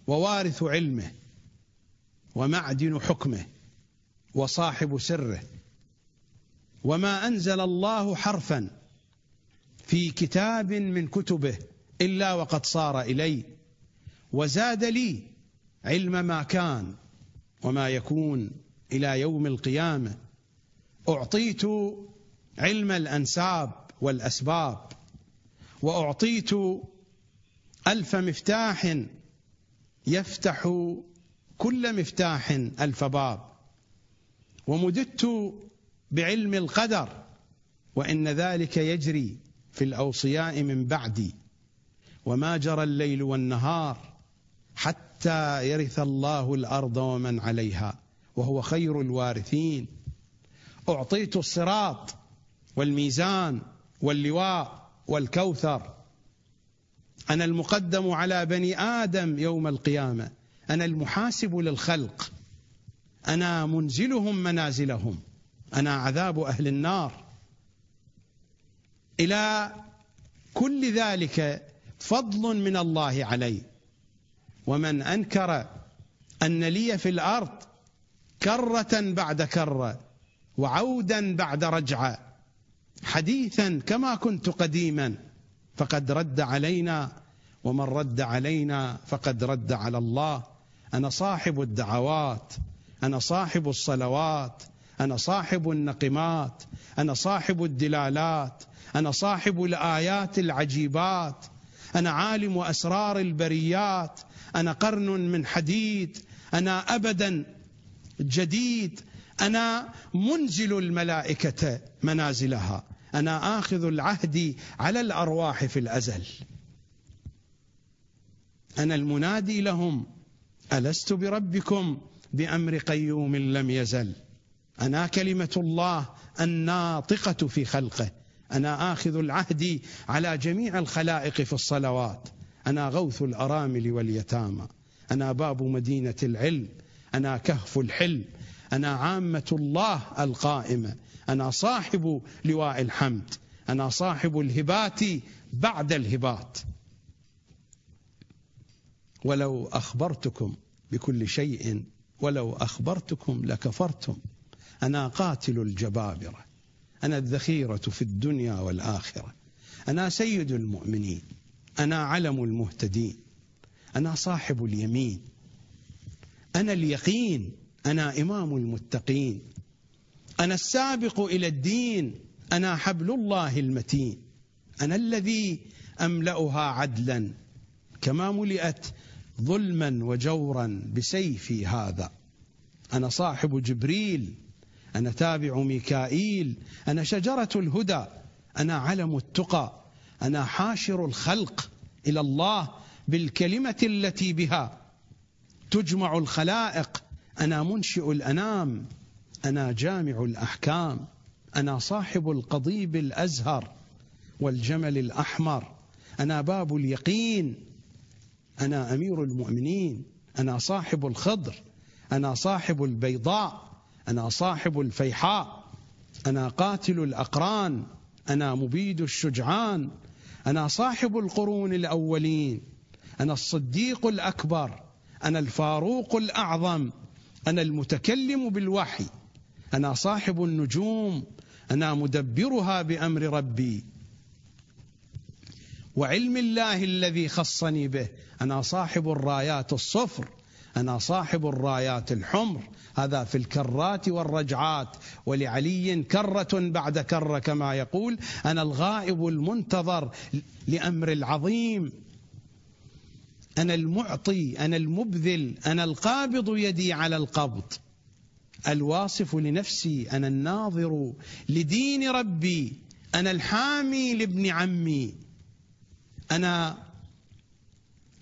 ووارث علمه ومعدن حكمه وصاحب سره. وما أنزل الله حرفا في كتاب من كتبه إلا وقد صار إلي وزاد لي علم ما كان وما يكون إلى يوم القيامة. أعطيت علم الأنساب والأسباب. وأعطيت ألف مفتاح يفتح كل مفتاح ألف باب. ومددت بعلم القدر وإن ذلك يجري في الأوصياء من بعدي. وما جرى الليل والنهار حتى يرث الله الأرض ومن عليها وهو خير الوارثين. أعطيت الصراط والميزان واللواء والكوثر. أنا المقدم على بني آدم يوم القيامة. أنا المحاسب للخلق. أنا منزلهم منازلهم. أنا عذاب أهل النار. إلى كل ذلك فضل من الله علي. ومن أنكر أن لي في الأرض كرة بعد كرة وعودا بعد رجعة حديثا كما كنت قديما. فقد رد علينا ومن رد علينا فقد رد على الله. أنا صاحب الدعوات أنا صاحب الصلوات أنا صاحب النقمات أنا صاحب الدلالات أنا صاحب الآيات العجيبات. أنا عالم أسرار البريات. أنا قرن من حديد. أنا ابدا جديد. أنا منزل الملائكة منازلها. أنا آخذ العهد على الأرواح في الأزل. أنا المنادي لهم ألست بربكم بأمر قيوم لم يزل. أنا كلمة الله الناطقة في خلقه. أنا آخذ العهد على جميع الخلائق في الصلوات. أنا غوث الأرامل واليتامى. أنا باب مدينة العلم. أنا كهف الحلم. أنا عامة الله القائمة. أنا صاحب لواء الحمد. أنا صاحب الهبات بعد الهبات. ولو أخبرتكم بكل شيء ولو أخبرتكم لكفرتم. أنا قاتل الجبابرة. أنا الذخيرة في الدنيا والآخرة. أنا سيد المؤمنين. أنا علم المهتدين. أنا صاحب اليمين. أنا اليقين. أنا إمام المتقين. أنا السابق إلى الدين. أنا حبل الله المتين. أنا الذي أملأها عدلا. كما ملئت ظلما وجورا بسيفي هذا. أنا صاحب جبريل. أنا تابع ميكائيل. أنا شجرة الهدى. أنا علم التقى. أنا حاشر الخلق إلى الله بالكلمة التي بها تجمع الخلائق أنا منشئ الأنام أنا جامع الأحكام أنا صاحب القضيب الأزهر والجمل الأحمر أنا باب اليقين أنا أمير المؤمنين أنا صاحب الخضر أنا صاحب البيضاء أنا صاحب الفيحاء أنا قاتل الأقران أنا مبيد الشجعان أنا صاحب القرون الأولين أنا الصديق الأكبر أنا الفاروق الأعظم. أنا المتكلم بالوحي. أنا صاحب النجوم. أنا مدبرها بأمر ربي. وعلم الله الذي خصني به. أنا صاحب الرايات الصفر. أنا صاحب الرايات الحمر. هذا في الكرات والرجعات. ولعلي كرة بعد كرة كما يقول. أنا الغائب المنتظر لأمر العظيم. أنا المعطي أنا المبذل أنا القابض يدي على القبض. الواصف لنفسي أنا الناظر لدين ربي أنا الحامي لابن عمي. أنا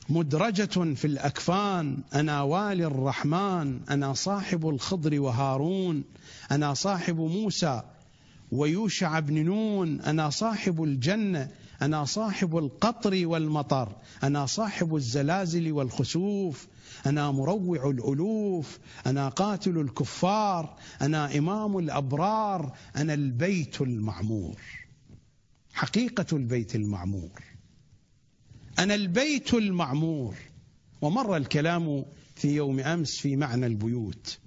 مدرجة في الأكفان أنا والي الرحمن أنا صاحب الخضر وهارون أنا صاحب موسى ويوشع بن نون أنا صاحب الجنة. أنا صاحب القطر والمطر أنا صاحب الزلازل والخسوف أنا مروع الألوف أنا قاتل الكفار أنا إمام الأبرار أنا البيت المعمور. حقيقة البيت المعمور. أنا البيت المعمور. ومر الكلام في يوم أمس في معنى البيوت.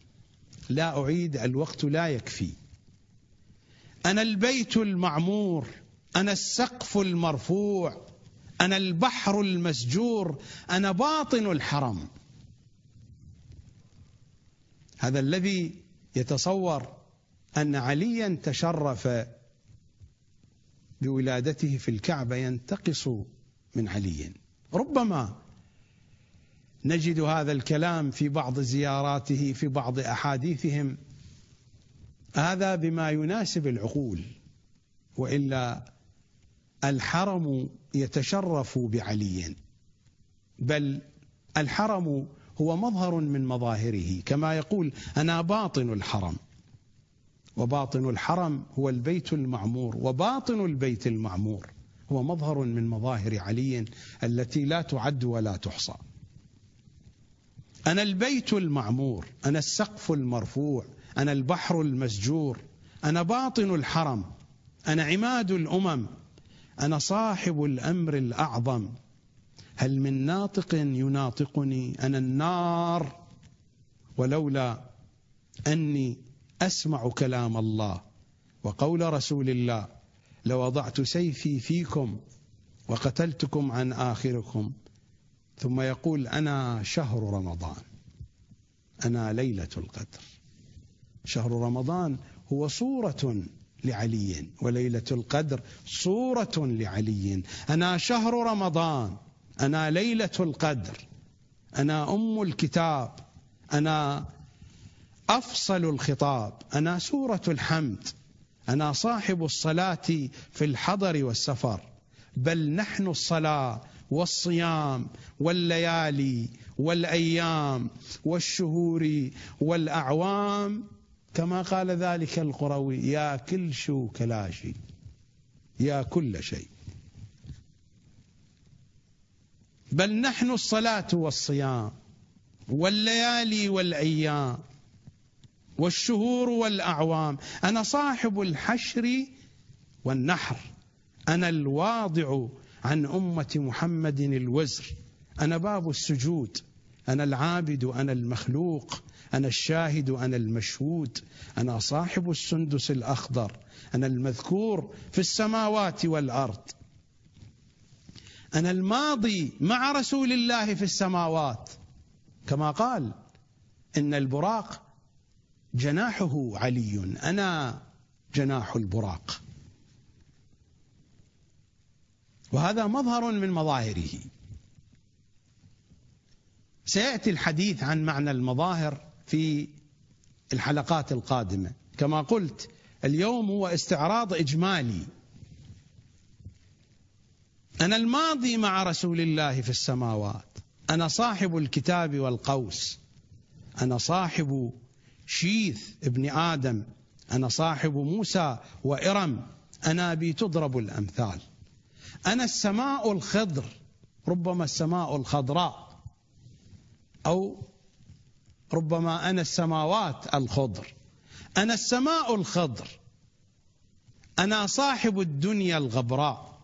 لا أعيد الوقت لا يكفي. أنا البيت المعمور. أنا السقف المرفوع أنا البحر المسجور أنا باطن الحرم. هذا الذي يتصور أن عليا تشرف بولادته في الكعبة ينتقص من علي. ربما نجد هذا الكلام في بعض زياراته في بعض أحاديثهم. هذا بما يناسب العقول وإلا الحرم يتشرف بعلي بل الحرم هو مظهر من مظاهره كما يقول أنا باطن الحرم وباطن الحرم هو البيت المعمور وباطن البيت المعمور هو مظهر من مظاهر علي التي لا تعد ولا تحصى. أنا البيت المعمور أنا السقف المرفوع أنا البحر المسجور أنا باطن الحرم أنا عماد الأمم أنا صاحب الأمر الأعظم. هل من ناطق يناطقني أنا النار؟ ولولا أني أسمع كلام الله وقول رسول الله لوضعت سيفي فيكم وقتلتكم عن آخركم. ثم يقول أنا شهر رمضان. أنا ليلة القدر. شهر رمضان هو صورة لعلي وليلة القدر صورة لعلي. أنا شهر رمضان أنا ليلة القدر أنا أم الكتاب أنا أفصل الخطاب أنا سورة الحمد أنا صاحب الصلاة في الحضر والسفر. بل نحن الصلاة والصيام والليالي والأيام والشهور والأعوام كما قال ذلك القروي يا كل شو كلاشي يا كل شيء. بل نحن الصلاة والصيام والليالي والأيام والشهور والأعوام. أنا صاحب الحشر والنحر. أنا الواضع عن أمة محمد الوزر. أنا باب السجود. أنا العابد أنا المخلوق. أنا الشاهد أنا المشهود أنا صاحب السندس الأخضر أنا المذكور في السماوات والأرض. أنا الماضي مع رسول الله في السماوات. كما قال إن البراق جناحه علي أنا جناح البراق. وهذا مظهر من مظاهره. سيأتي الحديث عن معنى المظاهر. في الحلقات القادمة. كما قلت اليوم هو استعراض إجمالي. أنا الماضي مع رسول الله في السماوات. أنا صاحب الكتاب والقوس. أنا صاحب شيث ابن آدم. أنا صاحب موسى وإرم. أنا بي تضرب الأمثال. أنا السماء الخضر. ربما السماء الخضراء. أو ربما أنا السماوات الخضر. أنا السماء الخضر. أنا صاحب الدنيا الغبراء.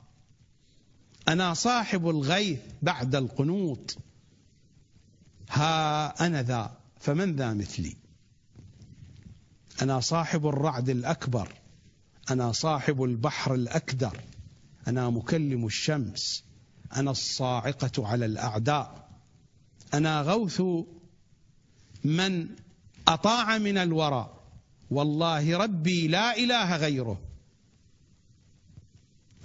أنا صاحب الغيث بعد القنوط ها أنا ذا فمن ذا مثلي؟ أنا صاحب الرعد الأكبر. أنا صاحب البحر الأكدر. أنا مكلم الشمس. أنا الصاعقة على الأعداء. أنا غوث من أطاع من الورى والله ربي لا إله غيره.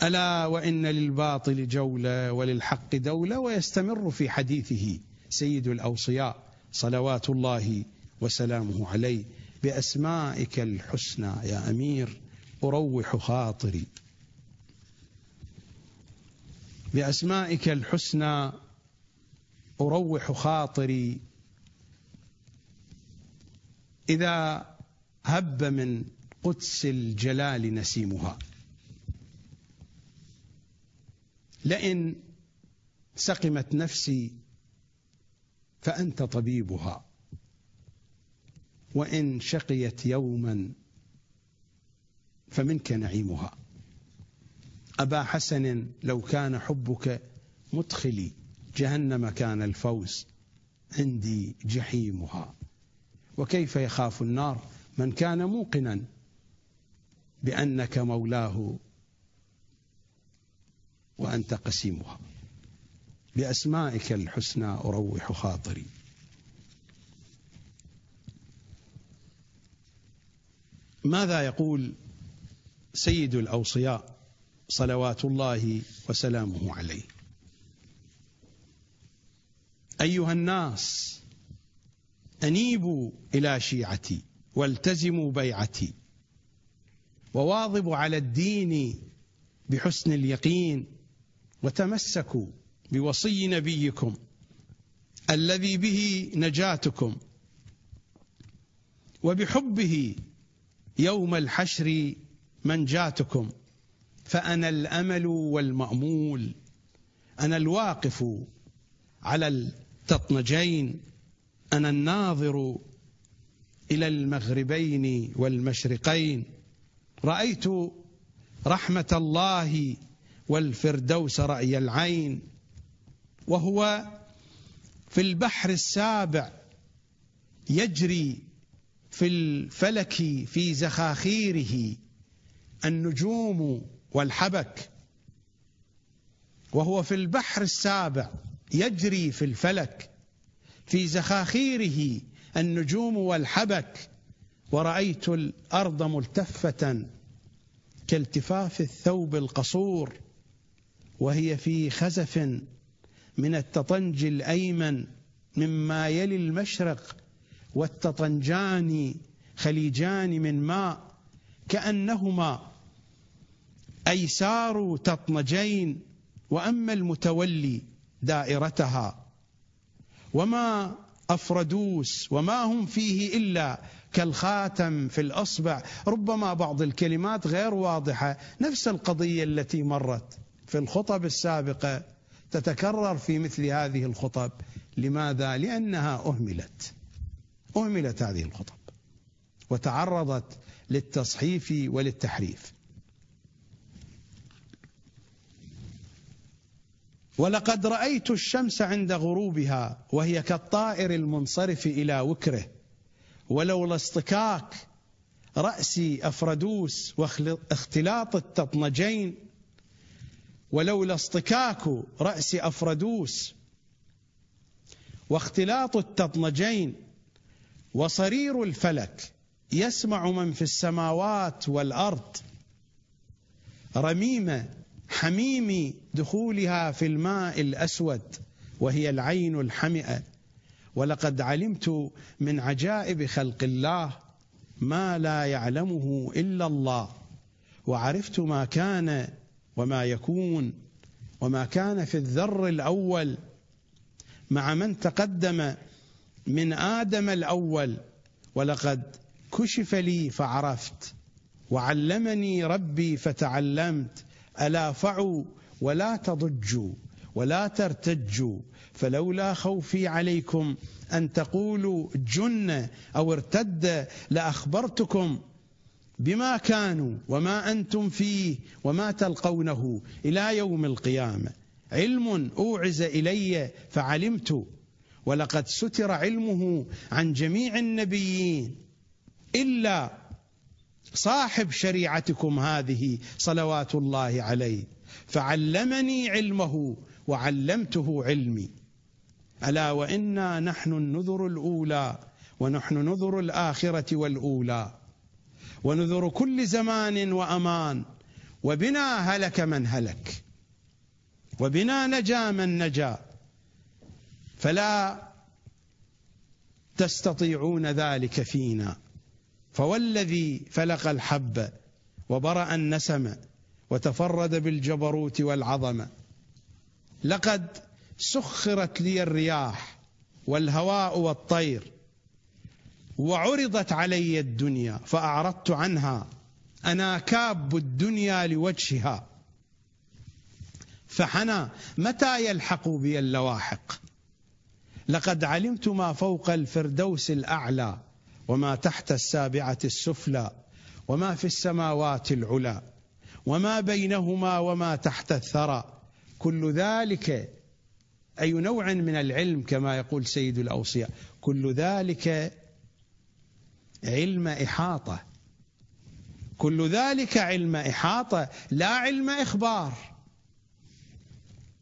ألا وإن للباطل جولة وللحق دولة ويستمر في حديثه سيد الأوصياء صلوات الله وسلامه عليه. بأسمائك الحسنى يا أمير أروح خاطري. بأسمائك الحسنى أروح خاطري. إذا هب من قدس الجلال نسيمها. لئن سقمت نفسي فأنت طبيبها. وإن شقيت يوما فمنك نعيمها. أبا حسن لو كان حبك مدخلي جهنم كان الفوز عندي جحيمها. وكيف يخاف النار من كان موقنا بأنك مولاه وأنت قسيمها. بأسمائك الحسنى أروح خاطري. ماذا يقول سيد الأوصياء صلوات الله وسلامه عليه؟ أيها الناس أنيبوا إلى شيعتي والتزموا بيعتي. وواظبوا على الدين بحسن اليقين وتمسكوا بوصي نبيكم الذي به نجاتكم. وبحبه يوم الحشر منجاتكم فأنا الأمل والمأمول أنا الواقف على التطنجين. أنا الناظر إلى المغربين والمشرقين. رأيت رحمة الله والفردوس رأي العين وهو في البحر السابع يجري في الفلك في زخاخيره النجوم والحبك وهو في البحر السابع يجري في الفلك. في زخاخيره النجوم والحبك ورأيت الأرض ملتفة كالتفاف الثوب القصور وهي في خزف من التطنج الأيمن مما يلي المشرق والتطنجان خليجان من ماء كأنهما أيسار تطنجين وأما المتولي دائرتها. وما أفردوس وما هم فيه إلا كالخاتم في الأصبع. ربما بعض الكلمات غير واضحة. نفس القضية التي مرت في الخطب السابقة تتكرر في مثل هذه الخطب. لماذا؟ لأنها أهملت. أهملت هذه الخطب. وتعرضت للتصحيف وللتحريف ولقد رأيت الشمس عند غروبها وهي كالطائر المنصرف إلى وكره. ولولا اصطكاك رأس أفردوس واختلاط التطنجين. ولولا اصطكاك رأس أفردوس واختلاط التطنجين. وصرير الفلك يسمع من في السماوات والأرض. رميم حميم دخولها في الماء الأسود وهي العين الحمئة. ولقد علمت من عجائب خلق الله ما لا يعلمه إلا الله وعرفت ما كان وما يكون وما كان في الذر الأول. مع من تقدم من آدم الأول ولقد كشف لي فعرفت وعلمني ربي فتعلمت ألا فعوا ولا تضجوا ولا ترتجوا فلولا خوفي عليكم أن تقولوا جن أو ارتد لأخبرتكم بما كانوا وما أنتم فيه وما تلقونه إلى يوم القيامة. علم أوعز إلي فعلمت ولقد ستر علمه عن جميع النبيين إلا صاحب شريعتكم هذه صلوات الله عليه فعلمني علمه وعلمته علمي. ألا وإنا نحن النذر الأولى ونحن نذر الآخرة والأولى. ونذر كل زمان وأمان وبنا هلك من هلك وبنا نجا من نجا. فلا تستطيعون ذلك فينا. فوالذي فلق الحب وبرأ النسم وتفرد بالجبروت والعظمه لقد سخرت لي الرياح والهواء والطير وعرضت علي الدنيا فأعرضت عنها. أنا كاب الدنيا لوجهها. فحنى متى يلحق بي اللواحق؟ لقد علمت ما فوق الفردوس الأعلى. وما تحت السابعة السفلى وما في السماوات العلى وما بينهما وما تحت الثرى. كل ذلك أي نوع من العلم كما يقول سيد الأوصياء كل ذلك علم إحاطة. كل ذلك علم إحاطة لا علم إخبار.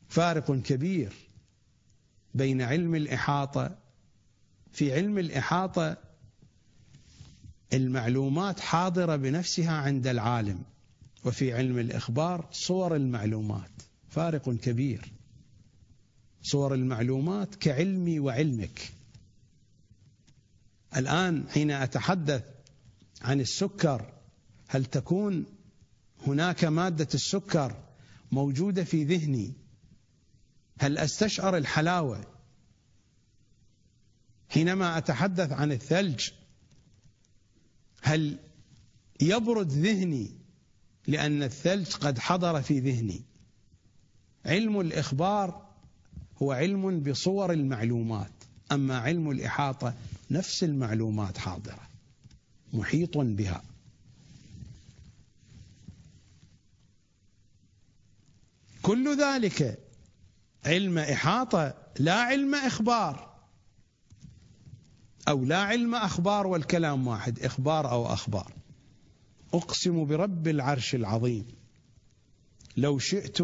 فارق كبير بين علم الإحاطة في علم الإحاطة المعلومات حاضرة بنفسها عند العالم وفي علم الإخبار صور المعلومات. فارق كبير. صور المعلومات كعلمي وعلمك. الآن حين أتحدث عن السكر هل تكون هناك مادة السكر موجودة في ذهني؟ هل أستشعر الحلاوة؟ حينما أتحدث عن الثلج هل يبرد ذهني لأن الثلج قد حضر في ذهني؟ علم الإخبار هو علم بصور المعلومات أما علم الإحاطة نفس المعلومات حاضرة محيط بها. كل ذلك علم إحاطة لا علم إخبار. أو لا علم أخبار والكلام واحد إخبار أو أخبار. أقسم برب العرش العظيم. لو شئت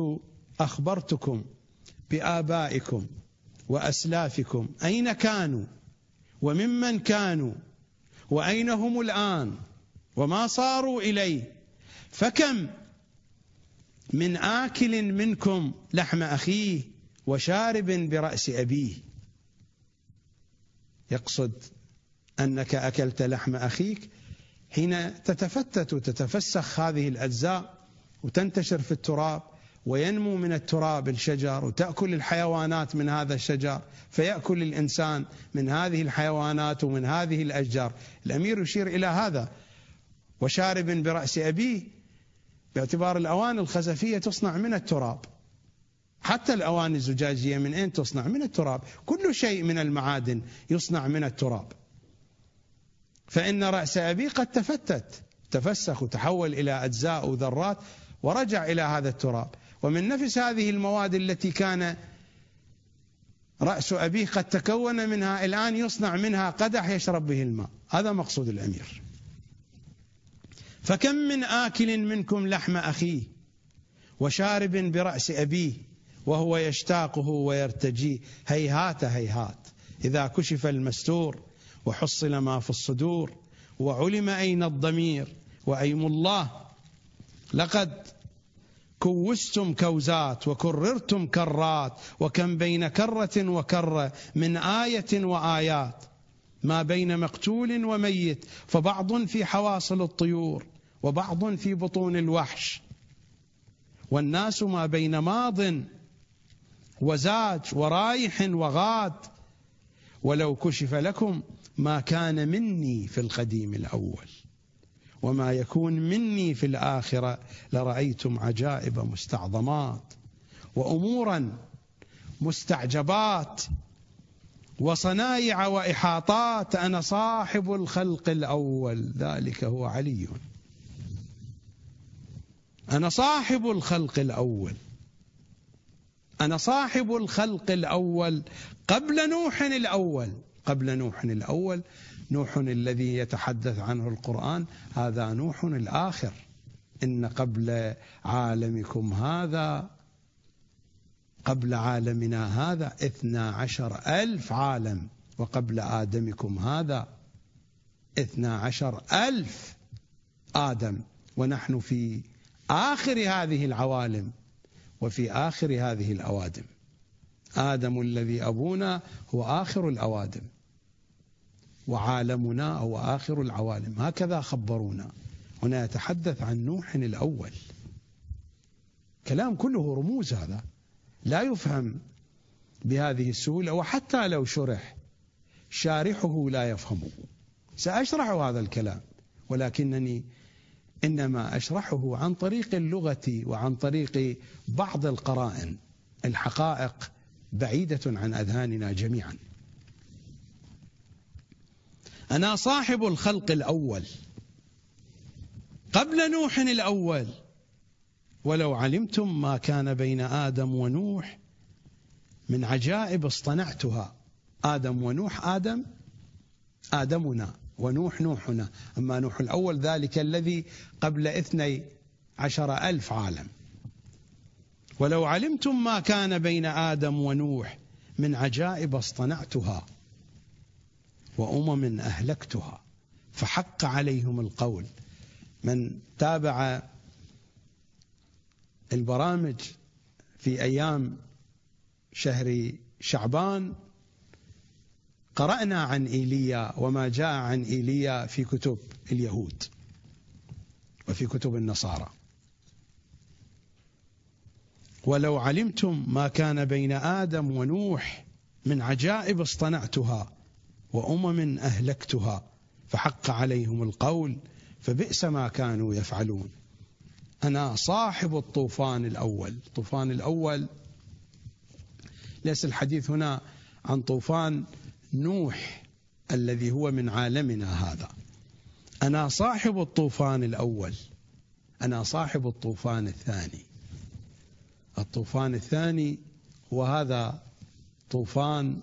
أخبرتكم بآبائكم وأسلافكم أين كانوا؟ وممن كانوا؟ وأين هم الآن؟ وما صاروا إليه؟ فكم من آكل منكم لحم أخيه وشارب برأس أبيه؟ يقصد أنك أكلت لحم أخيك حين تتفتت وتتفسخ هذه الأجزاء وتنتشر في التراب وينمو من التراب الشجر وتأكل الحيوانات من هذا الشجر فيأكل الإنسان من هذه الحيوانات ومن هذه الأشجار. الأمير يشير إلى هذا. وشارب برأس أبيه باعتبار الأواني الخزفية تصنع من التراب. حتى الأواني الزجاجية من أين تصنع؟ من التراب. كل شيء من المعادن يصنع من التراب. فإن رأس أبي قد تفتت تفسخ وتحول إلى أجزاء وذرات ورجع إلى هذا التراب. ومن نفس هذه المواد التي كان رأس أبيه قد تكون منها الآن يصنع منها قدح يشرب به الماء. هذا مقصود الأمير. فكم من آكل منكم لحم أخيه وشارب برأس أبيه؟ وهو يشتاقه ويرتجيه هيهات هيهات. إذا كشف المستور وحصل ما في الصدور وعلم أين الضمير وأيم الله لقد كوستم كوزات وكررتم كرات وكم بين كرة وكرة من آية وآيات. ما بين مقتول وميت فبعض في حواصل الطيور وبعض في بطون الوحش. والناس ما بين ماض وزاج ورايح وغاد. ولو كشف لكم ما كان مني في القديم الأول وما يكون مني في الآخرة لرأيتم عجائب مستعظمات وأمورا مستعجبات وصنايع وإحاطات. أنا صاحب الخلق الأول. ذلك هو علي. أنا صاحب الخلق الأول. أنا صاحب الخلق الأول قبل نوح الأول. قبل نوح الأول نوح الذي يتحدث عنه القرآن هذا نوح الآخر. إن قبل عالمكم هذا قبل عالمنا هذا اثنا عشر ألف عالم وقبل آدمكم هذا اثنا عشر ألف آدم. ونحن في آخر هذه العوالم. وفي آخر هذه الأوادم. آدم الذي أبونا هو آخر الأوادم. وعالمنا هو آخر العوالم. هكذا خبرونا. هنا يتحدث عن نوح الأول. كلام كله رموز هذا. لا يفهم بهذه السهولة وحتى لو شرح شارحه لا يفهمه. سأشرح هذا الكلام ولكنني إنما أشرحه عن طريق اللغة وعن طريق بعض القرائن. الحقائق بعيدة عن أذهاننا جميعا. أنا صاحب الخلق الأول. قبل نوح الأول. ولو علمتم ما كان بين آدم ونوح من عجائب اصطنعتها. آدم ونوح آدم آدمنا. ونوح نوحنا. أما نوح الأول ذلك الذي قبل اثني عشر ألف عالم. ولو علمتم ما كان بين آدم ونوح من عجائب اصطنعتها وأمم أهلكتها فحق عليهم القول. من تابع البرامج في أيام شهر شعبان قرأنا عن إيليا وما جاء عن إيليا في كتب اليهود وفي كتب النصارى. ولو علمتم ما كان بين آدم ونوح من عجائب اصطنعتها وأمم أهلكتها فحق عليهم القول فبئس ما كانوا يفعلون. أنا صاحب الطوفان الأول. الطوفان الأول ليس الحديث هنا عن طوفان نوح الذي هو من عالمنا هذا. أنا صاحب الطوفان الأول. أنا صاحب الطوفان الثاني. الطوفان الثاني هو هذا طوفان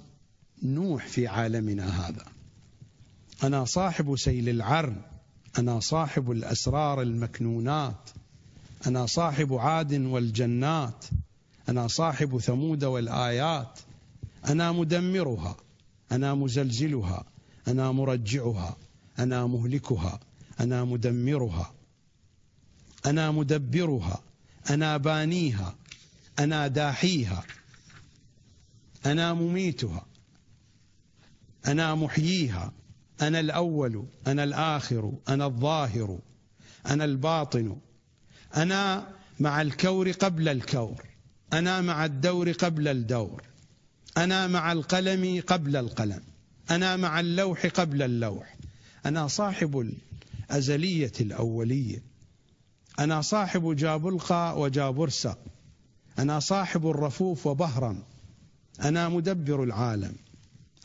نوح في عالمنا هذا. أنا صاحب سيل العرن. أنا صاحب الأسرار المكنونات. أنا صاحب عاد والجنات. أنا صاحب ثمود والآيات. أنا مدمرها. أنا مزلزلها أنا مرجعها أنا مهلكها أنا مدمرها أنا مدبرها أنا بانيها أنا داحيها أنا مميتها أنا محييها أنا الأول أنا الآخر أنا الظاهر أنا الباطن أنا مع الكور قبل الكور أنا مع الدور قبل الدور. أنا مع القلم قبل القلم. أنا مع اللوح قبل اللوح. أنا صاحب الأزلية الأولية. أنا صاحب جابلقى وجابرسة أنا صاحب الرفوف وبهرم. أنا مدبر العالم.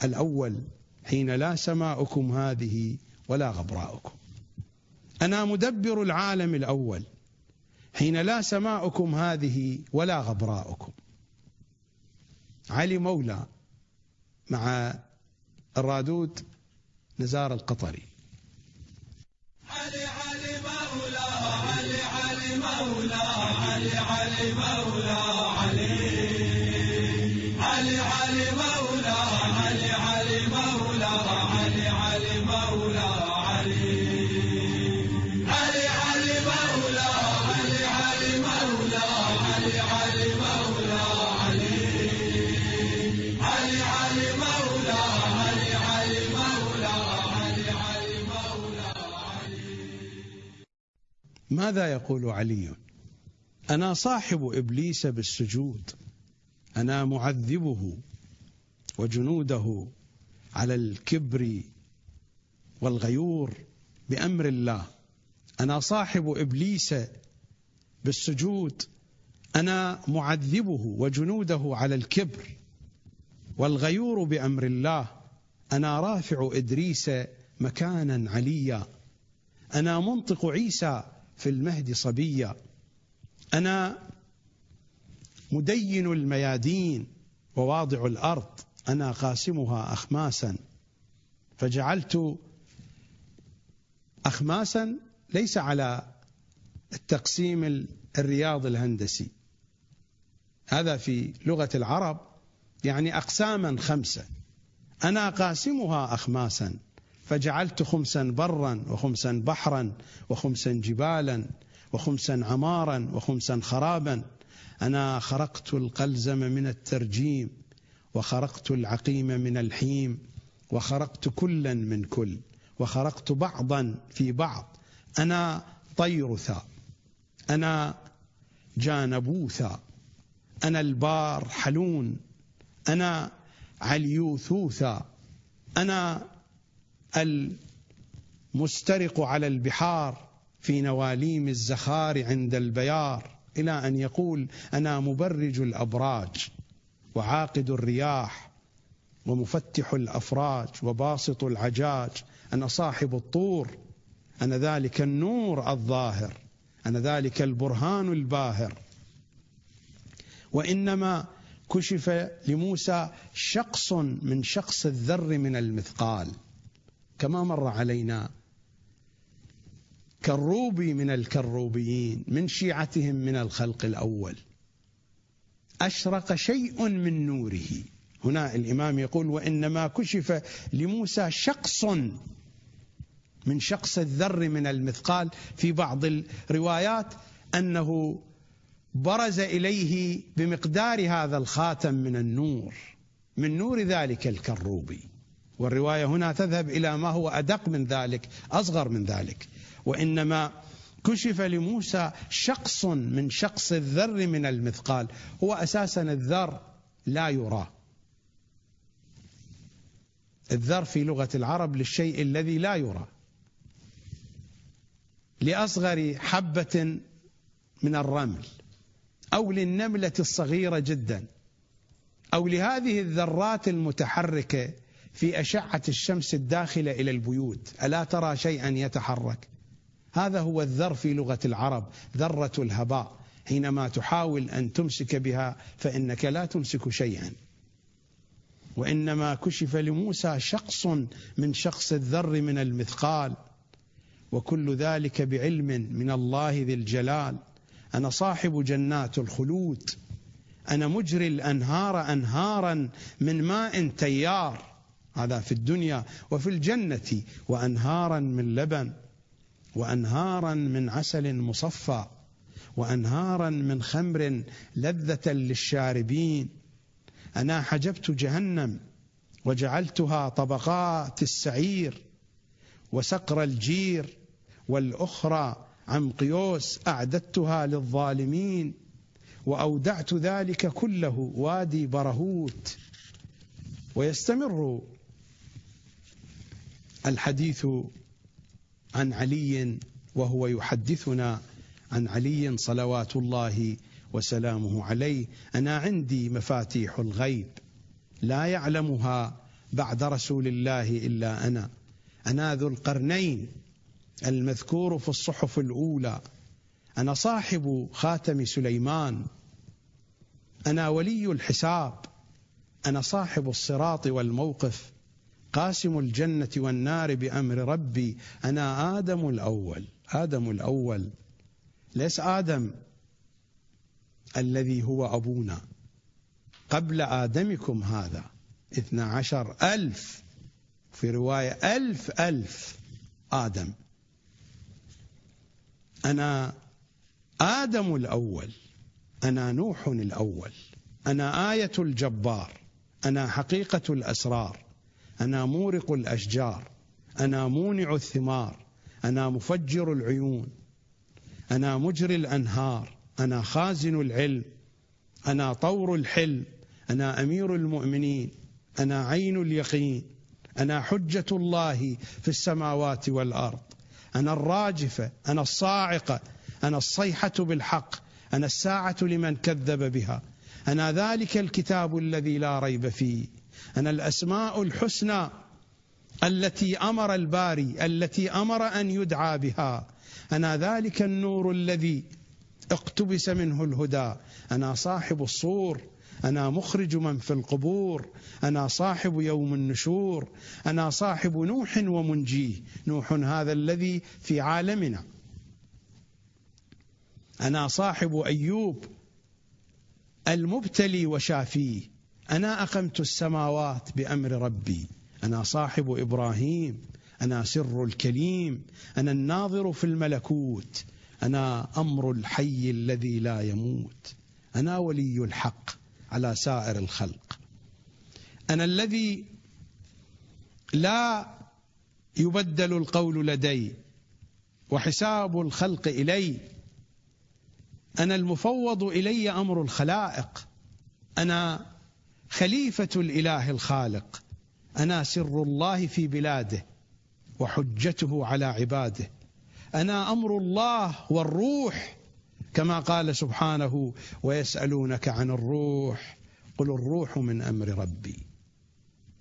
الأول حين لا سماؤكم هذه ولا غبراؤكم. أنا مدبر العالم الأول حين لا سماؤكم هذه ولا غبراؤكم. علي مولى مع الرادود نزار القطري. علي علي مولى علي علي مولى علي علي مولى علي علي علي مولى. ماذا يقول علي؟ أنا صاحب إبليس بالسجود. أنا معذبه وجنوده على الكبر والغيور بأمر الله. أنا صاحب إبليس بالسجود. أنا معذبه وجنوده على الكبر والغيور بأمر الله. أنا رافع إدريس مكانا عليا. أنا منطق عيسى في المهد صبيا. أنا مدين الميادين وواضع الأرض أنا قاسمها اخماسا. فجعلت اخماسا ليس على التقسيم الرياض الهندسي. هذا في لغة العرب يعني اقساما خمسة. أنا قاسمها اخماسا. فجعلت خمسا برا وخمسا بحرا وخمسا جبالا وخمسا عمارا وخمسا خرابا. أنا خرقت القلزم من الترجيم وخرقت العقيم من الحيم وخرقت كلا من كل وخرقت بعضا في بعض. أنا طيرثا أنا جانبوثا أنا البار حلون أنا عليوثوثا أنا المسترق على البحار في نواليم الزخار عند البيار إلى أن يقول أنا مبرج الأبراج وعاقد الرياح ومفتح الأفراج وباسط العجاج أنا صاحب الطور أنا ذلك النور الظاهر أنا ذلك البرهان الباهر. وإنما كشف لموسى شقص من شقص الذر من المثقال. كما مر علينا كروبي من الكروبيين من شيعتهم من الخلق الأول. أشرق شيء من نوره. هنا الإمام يقول وإنما كشف لموسى شقص من شقص الذر من المثقال. في بعض الروايات أنه برز إليه بمقدار هذا الخاتم من النور. من نور ذلك الكروبي. والرواية هنا تذهب إلى ما هو أدق من ذلك أصغر من ذلك. وإنما كشف لموسى شقص من شقص الذر من المثقال هو أساسا الذر لا يرى الذر في لغة العرب للشيء الذي لا يرى لأصغر حبة من الرمل أو للنملة الصغيرة جدا أو لهذه الذرات المتحركة في أشعة الشمس الداخلة إلى البيوت. ألا ترى شيئا يتحرك؟ هذا هو الذر في لغة العرب ذرة الهباء. حينما تحاول أن تمسك بها فإنك لا تمسك شيئا. وإنما كشف لموسى شخص من شخص الذر من المثقال. وكل ذلك بعلم من الله ذي الجلال. أنا صاحب جنات الخلود. أنا مجري الأنهار انهارا من ماء تيار. هذا في الدنيا وفي الجنة وأنهارا من لبن وأنهارا من عسل مصفى وأنهارا من خمر لذة للشاربين. أنا حجبت جهنم وجعلتها طبقات السعير وسقر الجير والأخرى عن قيوس أعددتها للظالمين وأودعت ذلك كله وادي برهوت. ويستمر الحديث عن علي وهو يحدثنا عن علي صلوات الله وسلامه عليه. أنا عندي مفاتيح الغيب لا يعلمها بعد رسول الله إلا أنا. أنا ذو القرنين المذكور في الصحف الأولى. أنا صاحب خاتم سليمان. أنا ولي الحساب. أنا صاحب الصراط والموقف. قاسم الجنة والنار بأمر ربي. أنا آدم الأول. آدم الأول. ليس آدم الذي هو أبونا. قبل آدمكم هذا. اثنا عشر ألف. في رواية ألف ألف آدم. أنا آدم الأول. أنا نوح الأول. أنا آية الجبار. أنا حقيقة الأسرار. أنا مورق الأشجار أنا مونع الثمار أنا مفجر العيون أنا مجري الأنهار أنا خازن العلم أنا طور الحلم أنا أمير المؤمنين أنا عين اليقين أنا حجة الله في السماوات والأرض أنا الراجفه أنا الصاعقه أنا الصيحة بالحق أنا الساعة لمن كذب بها أنا ذلك الكتاب الذي لا ريب فيه. أنا الأسماء الحسنى التي أمر الباري التي أمر أن يدعى بها. أنا ذلك النور الذي اقتبس منه الهدى. أنا صاحب الصور. أنا مخرج من في القبور. أنا صاحب يوم النشور. أنا صاحب نوح ومنجيه. نوح هذا الذي في عالمنا. أنا صاحب أيوب المبتلي وشافيه. أنا أقمت السماوات بأمر ربي. أنا صاحب إبراهيم. أنا سر الكليم. أنا الناظر في الملكوت. أنا أمر الحي الذي لا يموت. أنا ولي الحق على سائر الخلق. أنا الذي لا يبدل القول لدي وحساب الخلق إلي. أنا المفوض إلي أمر الخلائق. أنا خليفة الإله الخالق. أنا سر الله في بلاده وحجته على عباده. أنا أمر الله والروح كما قال سبحانه ويسألونك عن الروح قل الروح من أمر ربي.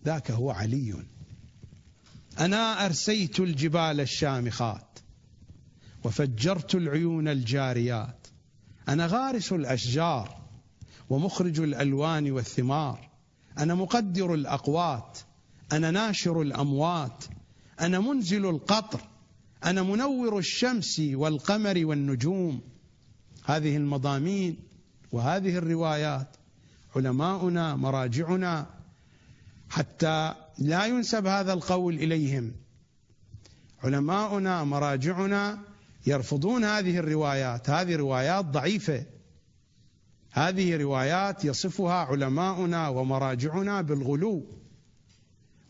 ذاك هو علي. أنا أرسيت الجبال الشامخات وفجرت العيون الجاريات. أنا غارس الأشجار ومخرج الألوان والثمار. أنا مقدر الأقوات. أنا ناشر الأموات. أنا منزل القطر. أنا منور الشمس والقمر والنجوم. هذه المضامين وهذه الروايات علماؤنا مراجعنا حتى لا ينسب هذا القول إليهم. علماؤنا مراجعنا يرفضون هذه الروايات. هذه روايات ضعيفة. هذه روايات يصفها علماؤنا ومراجعنا بالغلو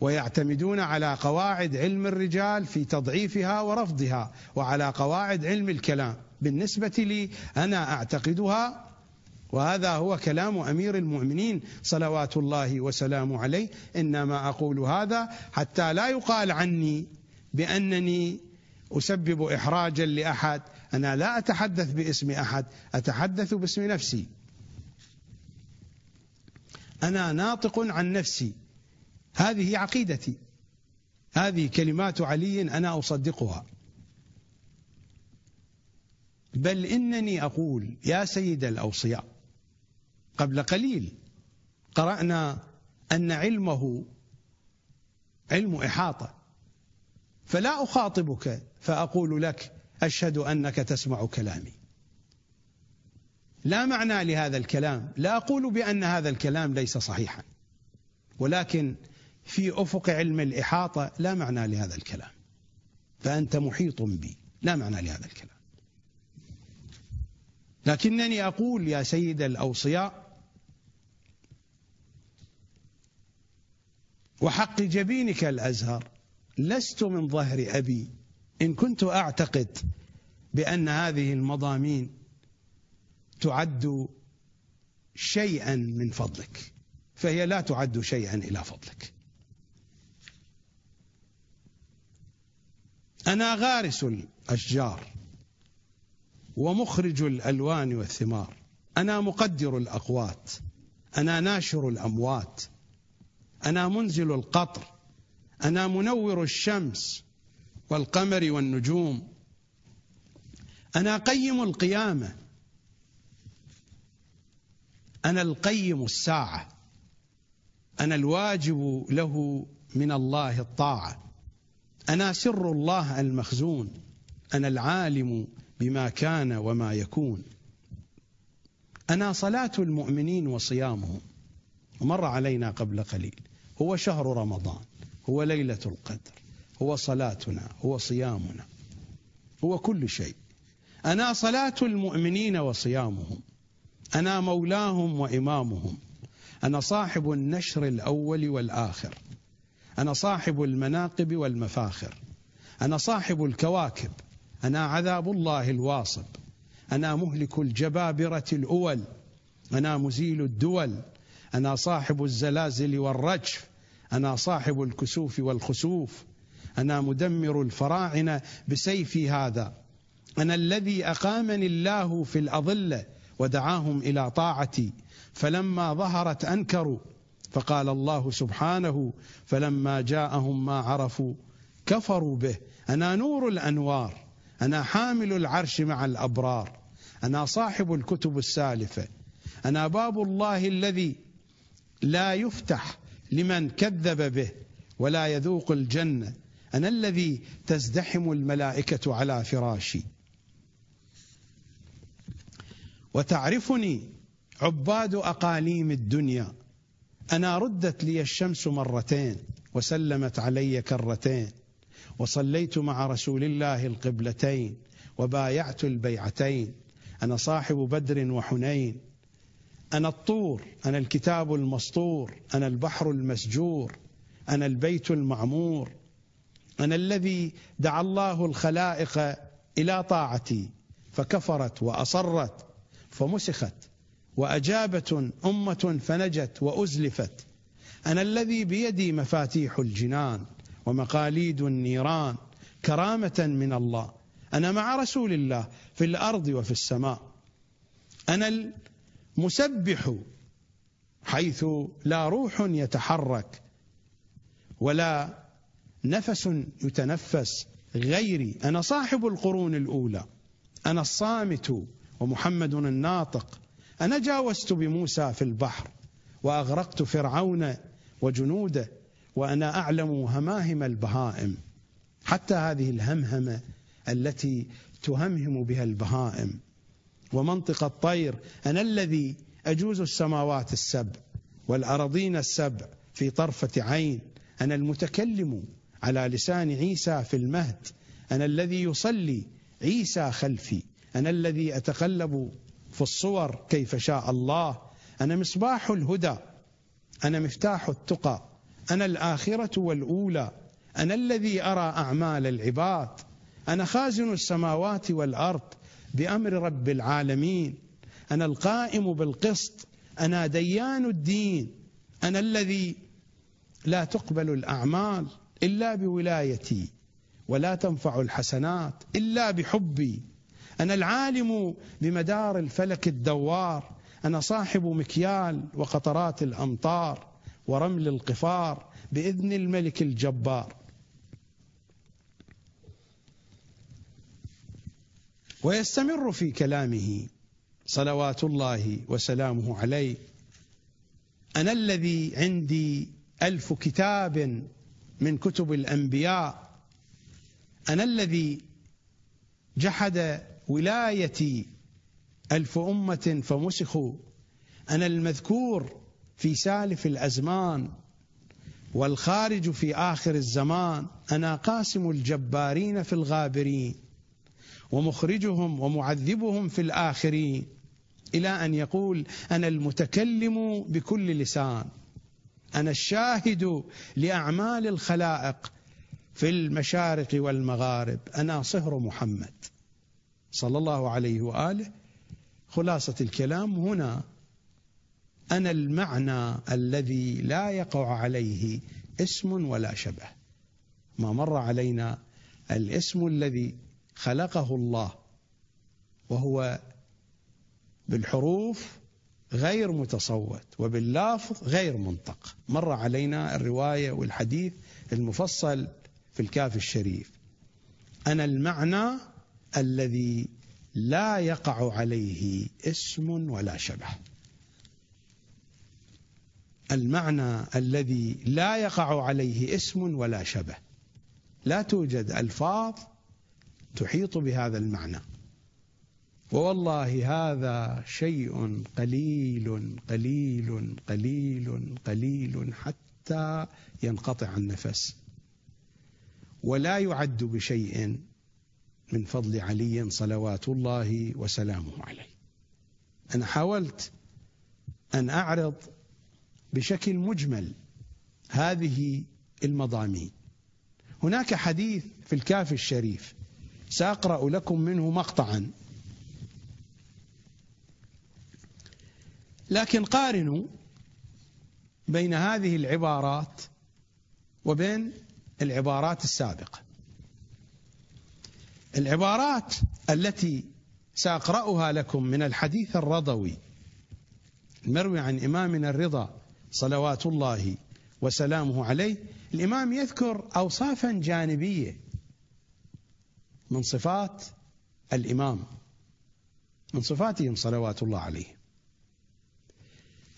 ويعتمدون على قواعد علم الرجال في تضعيفها ورفضها وعلى قواعد علم الكلام. بالنسبة لي أنا أعتقدها وهذا هو كلام أمير المؤمنين صلوات الله وسلامه عليه إنما أقول هذا حتى لا يقال عني بأنني أسبب إحراجا لأحد. أنا لا أتحدث باسم أحد أتحدث باسم نفسي. أنا ناطق عن نفسي. هذه عقيدتي. هذه كلمات علي أنا أصدقها. بل إنني أقول يا سيد الأوصياء قبل قليل قرأنا أن علمه علم إحاطة. فلا أخاطبك فأقول لك أشهد أنك تسمع كلامي. لا معنى لهذا الكلام. لا أقول بأن هذا الكلام ليس صحيحا ولكن في أفق علم الإحاطة لا معنى لهذا الكلام. فأنت محيط بي لا معنى لهذا الكلام. لكنني أقول يا سيد الأوصياء وحق جبينك الأزهر لست من ظهر أبي. إن كنت أعتقد بأن هذه المضامين تعد شيئا من فضلك. فهي لا تعد شيئا إلى فضلك. أنا غارس الأشجار ومخرج الألوان والثمار. أنا مقدر الأقوات. أنا ناشر الأموات. أنا منزل القطر. أنا منور الشمس والقمر والنجوم. أنا قيم القيامة. أنا القيم الساعة. أنا الواجب له من الله الطاعة. أنا سر الله المخزون. أنا العالم بما كان وما يكون. أنا صلاة المؤمنين وصيامهم. مر علينا قبل قليل. هو شهر رمضان. هو ليلة القدر. هو صلاتنا. هو صيامنا. هو كل شيء. أنا صلاة المؤمنين وصيامهم. أنا مولاهم وإمامهم. أنا صاحب النشر الأول والآخر. أنا صاحب المناقب والمفاخر. أنا صاحب الكواكب. أنا عذاب الله الواصب. أنا مهلك الجبابرة الأول. أنا مزيل الدول. أنا صاحب الزلازل والرجف. أنا صاحب الكسوف والخسوف. أنا مدمر الفراعنة بسيفي هذا. أنا الذي أقامني الله في الأضلة ودعاهم إلى طاعتي فلما ظهرت أنكروا فقال الله سبحانه فلما جاءهم ما عرفوا كفروا به. أنا نور الأنوار أنا حامل العرش مع الأبرار أنا صاحب الكتب السالفة أنا باب الله الذي لا يفتح لمن كذب به ولا يذوق الجنة أنا الذي تزدحم الملائكة على فراشي. وتعرفني عباد أقاليم الدنيا. أنا ردت لي الشمس مرتين وسلمت علي كرتين وصليت مع رسول الله القبلتين وبايعت البيعتين. أنا صاحب بدر وحنين أنا الطور أنا الكتاب المسطور أنا البحر المسجور أنا البيت المعمور. أنا الذي دعا الله الخلائق إلى طاعتي فكفرت وأصرت فمسخت. وأجابة أمة فنجت وأزلفت. أنا الذي بيدي مفاتيح الجنان ومقاليد النيران كرامة من الله. أنا مع رسول الله في الأرض وفي السماء. أنا المسبح حيث لا روح يتحرك ولا نفس يتنفس غيري. أنا صاحب القرون الأولى. أنا الصامت ومحمد الناطق. أنا جاوزت بموسى في البحر وأغرقت فرعون وجنوده وأنا أعلم هماهم البهائم. حتى هذه الهمهمة التي تهمهم بها البهائم. ومنطق الطير أنا الذي أجوز السماوات السبع والأراضين السبع في طرفة عين. أنا المتكلم على لسان عيسى في المهد. أنا الذي يصلي عيسى خلفي. أنا الذي أتقلب في الصور كيف شاء الله. أنا مصباح الهدى. أنا مفتاح التقى. أنا الآخرة والأولى. أنا الذي أرى أعمال العباد. أنا خازن السماوات والأرض بأمر رب العالمين. أنا القائم بالقسط. أنا ديان الدين. أنا الذي لا تقبل الأعمال إلا بولايتي ولا تنفع الحسنات إلا بحبي. أنا العالم بمدار الفلك الدوار. أنا صاحب مكيال وقطرات الأمطار ورمل القفار بإذن الملك الجبار. ويستمر في كلامه صلوات الله وسلامه عليه. أنا الذي عندي ألف كتاب من كتب الأنبياء. أنا الذي جحد ولايتي ألف أمة فمسخوا. أنا المذكور في سالف الأزمان والخارج في آخر الزمان. أنا قاسم الجبارين في الغابرين ومخرجهم ومعذبهم في الآخرين. إلى أن يقول أنا المتكلم بكل لسان. أنا الشاهد لأعمال الخلائق في المشارق والمغارب. أنا صهر محمد. صلى الله عليه وآله خلاصة الكلام هنا. أنا المعنى الذي لا يقع عليه اسم ولا شبه. ما مر علينا الاسم الذي خلقه الله وهو بالحروف غير متصوت وباللافظ غير منطق. مر علينا الرواية والحديث المفصل في الكاف الشريف. أنا المعنى الذي لا يقع عليه اسم ولا شبه. المعنى الذي لا يقع عليه اسم ولا شبه. لا توجد ألفاظ تحيط بهذا المعنى. ووالله هذا شيء قليل قليل قليل قليل حتى ينقطع النفس. ولا يعد بشيء من فضل علي صلوات الله وسلامه عليه. أنا حاولت أن أعرض بشكل مجمل هذه المضامين. هناك حديث في الكافي الشريف سأقرأ لكم منه مقطعا. لكن قارنوا بين هذه العبارات وبين العبارات السابقة. العبارات التي سأقرأها لكم من الحديث الرضوي المروي عن إمامنا الرضا صلوات الله وسلامه عليه الإمام يذكر اوصافا جانبية من صفات الإمام من صفاتهم صلوات الله عليه.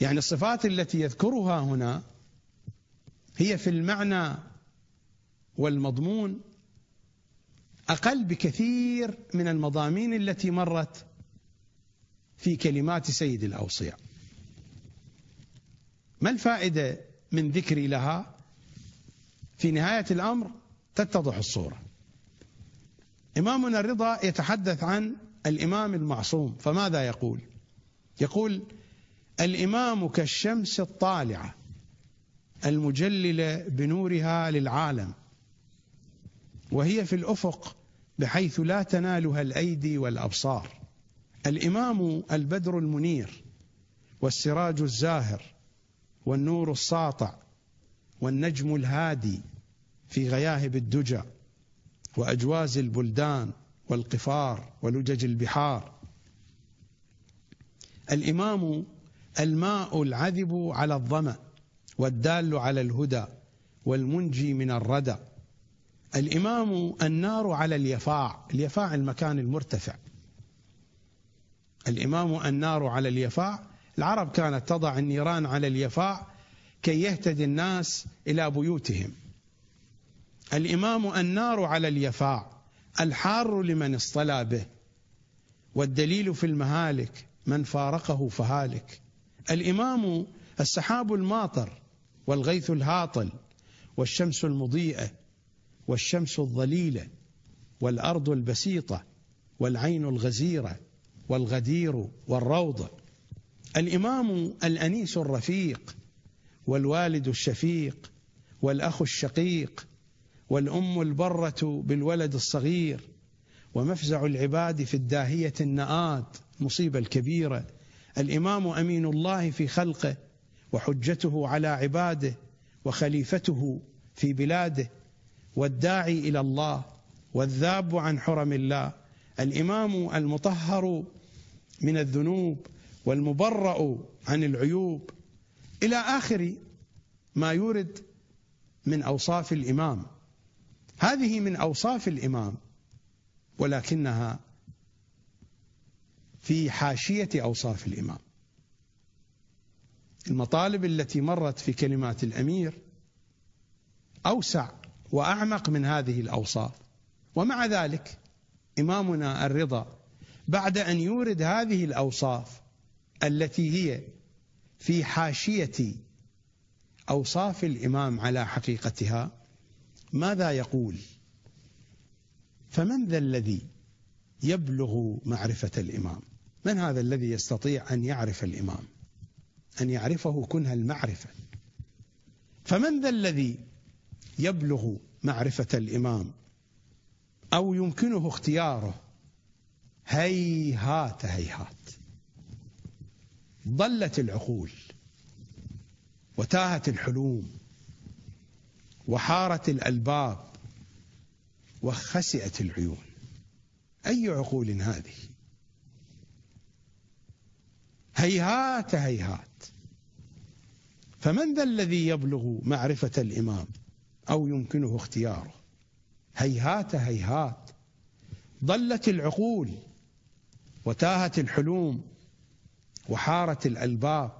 يعني الصفات التي يذكرها هنا هي في المعنى والمضمون أقل بكثير من المضامين التي مرت في كلمات سيد الأوصياء. ما الفائدة من ذكري لها؟ في نهاية الأمر تتضح الصورة. إمامنا الرضا يتحدث عن الإمام المعصوم فماذا يقول؟ يقول الإمام كالشمس الطالعة المجللة بنورها للعالم وهي في الأفق بحيث لا تنالها الأيدي والأبصار. الإمام البدر المنير والسراج الزاهر والنور الساطع والنجم الهادي في غياهب الدجى وأجواز البلدان والقفار ولجج البحار. الإمام الماء العذب على الظمأ والدال على الهدى والمنجي من الردى. الإمام النار على اليفاع. اليفاع المكان المرتفع. الإمام النار على اليفاع. العرب كانت تضع النيران على اليفاع كي يهتدي الناس إلى بيوتهم. الإمام النار على اليفاع. الحار لمن اصطلى به. والدليل في المهالك. من فارقه فهالك. الإمام السحاب الماطر والغيث الهاطل والشمس المضيئة والشمس الظليلة والأرض البسيطة والعين الغزيرة والغدير والروض. الإمام الأنيس الرفيق والوالد الشفيق والأخ الشقيق والأم البرة بالولد الصغير ومفزع العباد في الداهية النآت مصيبة الكبيرة. الإمام أمين الله في خلقه وحجته على عباده وخليفته في بلاده. والداعي إلى الله والذاب عن حرم الله. الإمام المطهر من الذنوب والمبرأ عن العيوب. إلى آخر ما يورد من أوصاف الإمام. هذه من أوصاف الإمام ولكنها في حاشية أوصاف الإمام. المطالب التي مرت في كلمات الأمير أوسع وأعمق من هذه الأوصاف. ومع ذلك إمامنا الرضا بعد أن يورد هذه الأوصاف التي هي في حاشية أوصاف الإمام على حقيقتها ماذا يقول؟ فمن ذا الذي يبلغ معرفة الإمام؟ من هذا الذي يستطيع أن يعرف الإمام؟ أن يعرفه كنه المعرفة. فمن ذا الذي يبلغ معرفة الإمام أو يمكنه اختياره. هيهات هيهات. ضلت العقول وتاهت الحلوم وحارت الألباب وخسئت العيون. أي عقول هذه؟ هيهات هيهات. فمن ذا الذي يبلغ معرفة الإمام؟ أو يمكنه اختياره. هيهات هيهات. ضلت العقول وتاهت الحلوم وحارت الألباب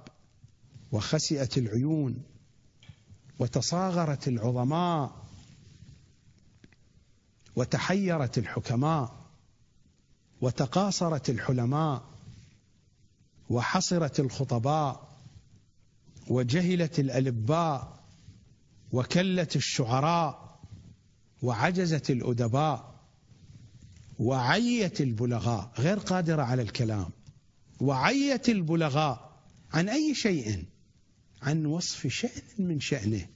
وخسئت العيون وتصاغرت العظماء وتحيرت الحكماء وتقاصرت الحلماء وحصرت الخطباء وجهلت الألباء وكلت الشعراء وعجزت الأدباء وعيت البلغاء غير قادرة على الكلام. وعيت البلغاء عن أي شيء؟ عن وصف شأن من شأنه.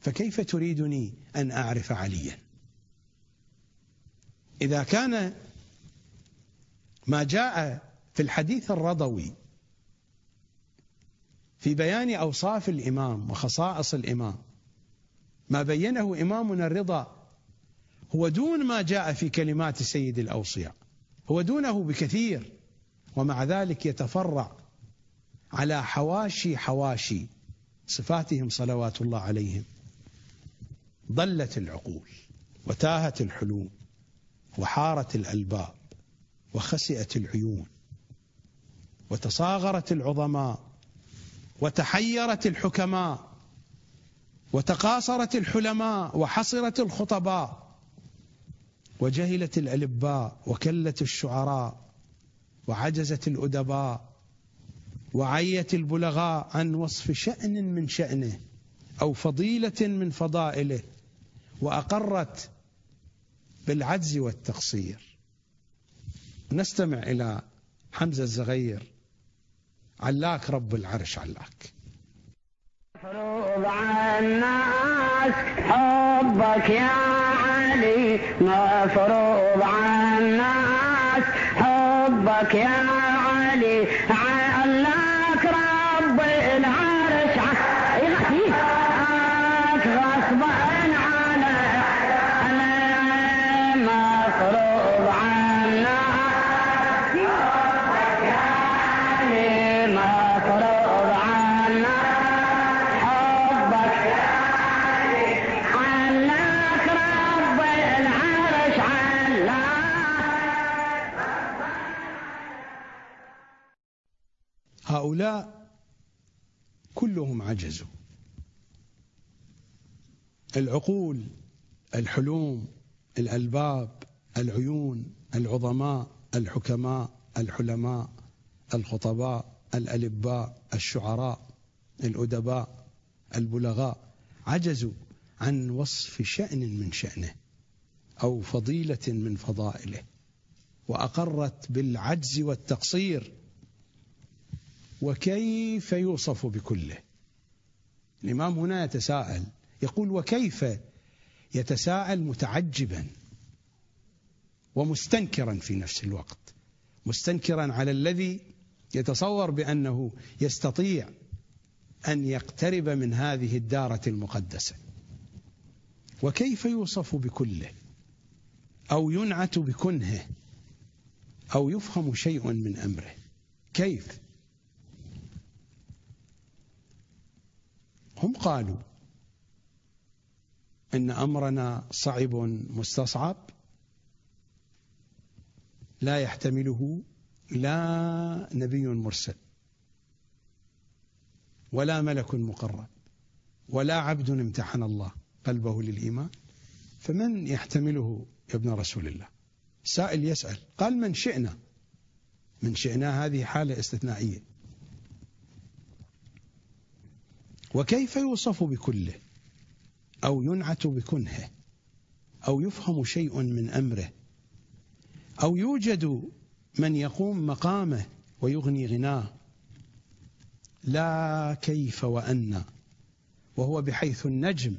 فكيف تريدني أن أعرف عليا؟ إذا كان ما جاء في الحديث الرضوي في بيان أوصاف الإمام وخصائص الإمام ما بينه إمامنا الرضا هو دون ما جاء في كلمات سيد الأوصياء. هو دونه بكثير ومع ذلك يتفرع على حواشي حواشي صفاتهم صلوات الله عليهم. ضلت العقول وتاهت الحلوم وحارت الألباب وخسئت العيون وتصاغرت العظماء وتحيرت الحكماء وتقاصرت الحلماء وحصرت الخطباء وجهلت الألباء وكلت الشعراء وعجزت الأدباء وعيت البلغاء عن وصف شأن من شأنه أو فضيلة من فضائله وأقرت بالعجز والتقصير. نستمع إلى حمزة الزغير علاك رب العرش علاك. الناس حبك يا علي مفروض على الناس حبك يا علي هؤلاء كلهم عجزوا. العقول الحلوم الألباب العيون العظماء الحكماء الحلماء الخطباء الألباء الشعراء الأدباء البلغاء عجزوا عن وصف شأن من شأنه أو فضيلة من فضائله وأقرت بالعجز والتقصير وكيف يوصف بكله؟ الإمام هنا يتساءل يقول وكيف يتساءل متعجبا ومستنكرا في نفس الوقت مستنكرا على الذي يتصور بأنه يستطيع أن يقترب من هذه الدارة المقدسة. وكيف يوصف بكله؟ أو ينعت بكنهه؟ أو يفهم شيء من أمره؟ كيف؟ هم قالوا إن أمرنا صعب مستصعب لا يحتمله لا نبي مرسل ولا ملك مقرب ولا عبد امتحن الله قلبه للإيمان فمن يحتمله يا ابن رسول الله؟ سائل يسأل قال من شئنا؟ من شئنا هذه حالة استثنائية. وكيف يوصف بكله؟ أو ينعت بكنهه؟ أو يفهم شيء من أمره؟ أو يوجد من يقوم مقامه ويغني غناه؟ لا كيف وأن وهو بحيث النجم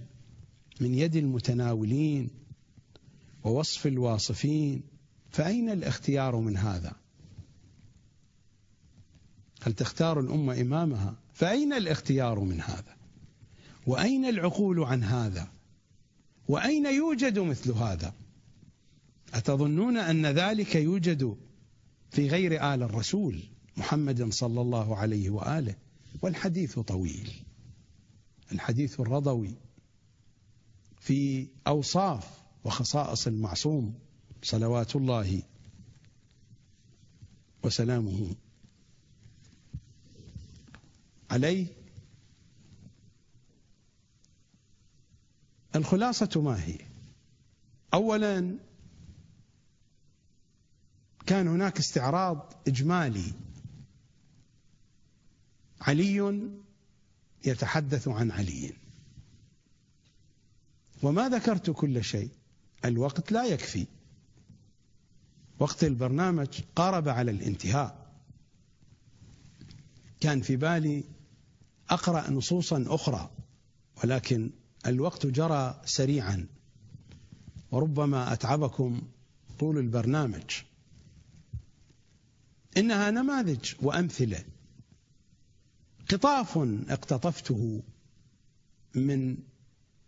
من يد المتناولين ووصف الواصفين فأين الاختيار من هذا؟ هل تختار الأمة إمامها؟ فأين الاختيار من هذا؟ وأين العقول عن هذا؟ وأين يوجد مثل هذا؟ أتظنون أن ذلك يوجد في غير آل الرسول محمد صلى الله عليه وآله؟ والحديث طويل. الحديث الرضوي في أوصاف وخصائص المعصوم صلوات الله وسلامه عليه؟ الخلاصة ما هي؟ أولا كان هناك استعراض إجمالي. علي يتحدث عن علي. وما ذكرت كل شيء. الوقت لا يكفي. وقت البرنامج قارب على الانتهاء. كان في بالي أقرأ نصوصا أخرى ولكن الوقت جرى سريعا. وربما أتعبكم طول البرنامج. إنها نماذج وأمثلة. قطاف اقتطفته من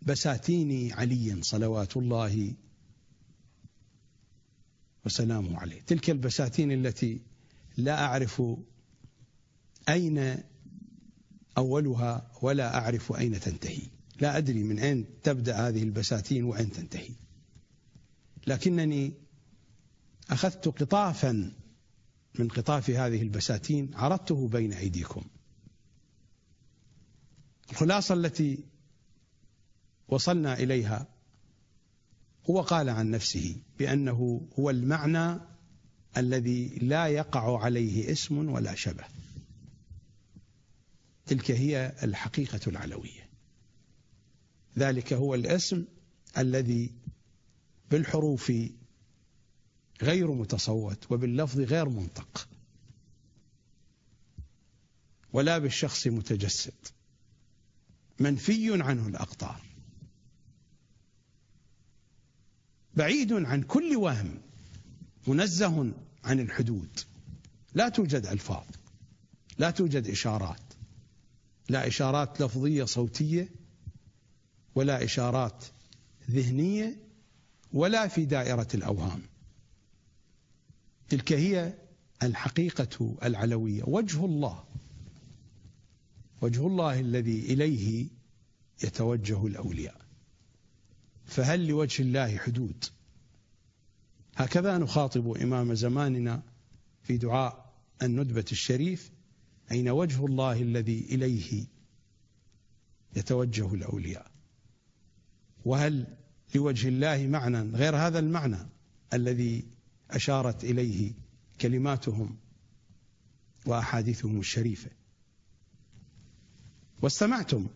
بساتين علي صلوات الله وسلامه عليه. تلك البساتين التي لا أعرف أين أولها ولا أعرف أين تنتهي. لا أدري من أين تبدأ هذه البساتين وأين تنتهي. لكنني أخذت قطافا من قطاف هذه البساتين عرضته بين أيديكم. الخلاصة التي وصلنا إليها هو قال عن نفسه بأنه هو المعنى الذي لا يقع عليه اسم ولا شبه. تلك هي الحقيقة العلوية. ذلك هو الاسم الذي بالحروف غير متصوت وباللفظ غير منطق ولا بالشخص متجسد منفي عنه الأقطار بعيد عن كل وهم منزه عن الحدود. لا توجد ألفاظ لا توجد إشارات لا إشارات لفظية صوتية ولا إشارات ذهنية ولا في دائرة الأوهام. تلك هي الحقيقة العلوية. وجه الله وجه الله الذي إليه يتوجه الأولياء. فهل لوجه الله حدود؟ هكذا نخاطب إمام زماننا في دعاء الندبة الشريف أين وجه الله الذي إليه يتوجه الأولياء؟ وهل لوجه الله معنى غير هذا المعنى الذي أشارت إليه كلماتهم وأحاديثهم الشريفة؟ واستمعتم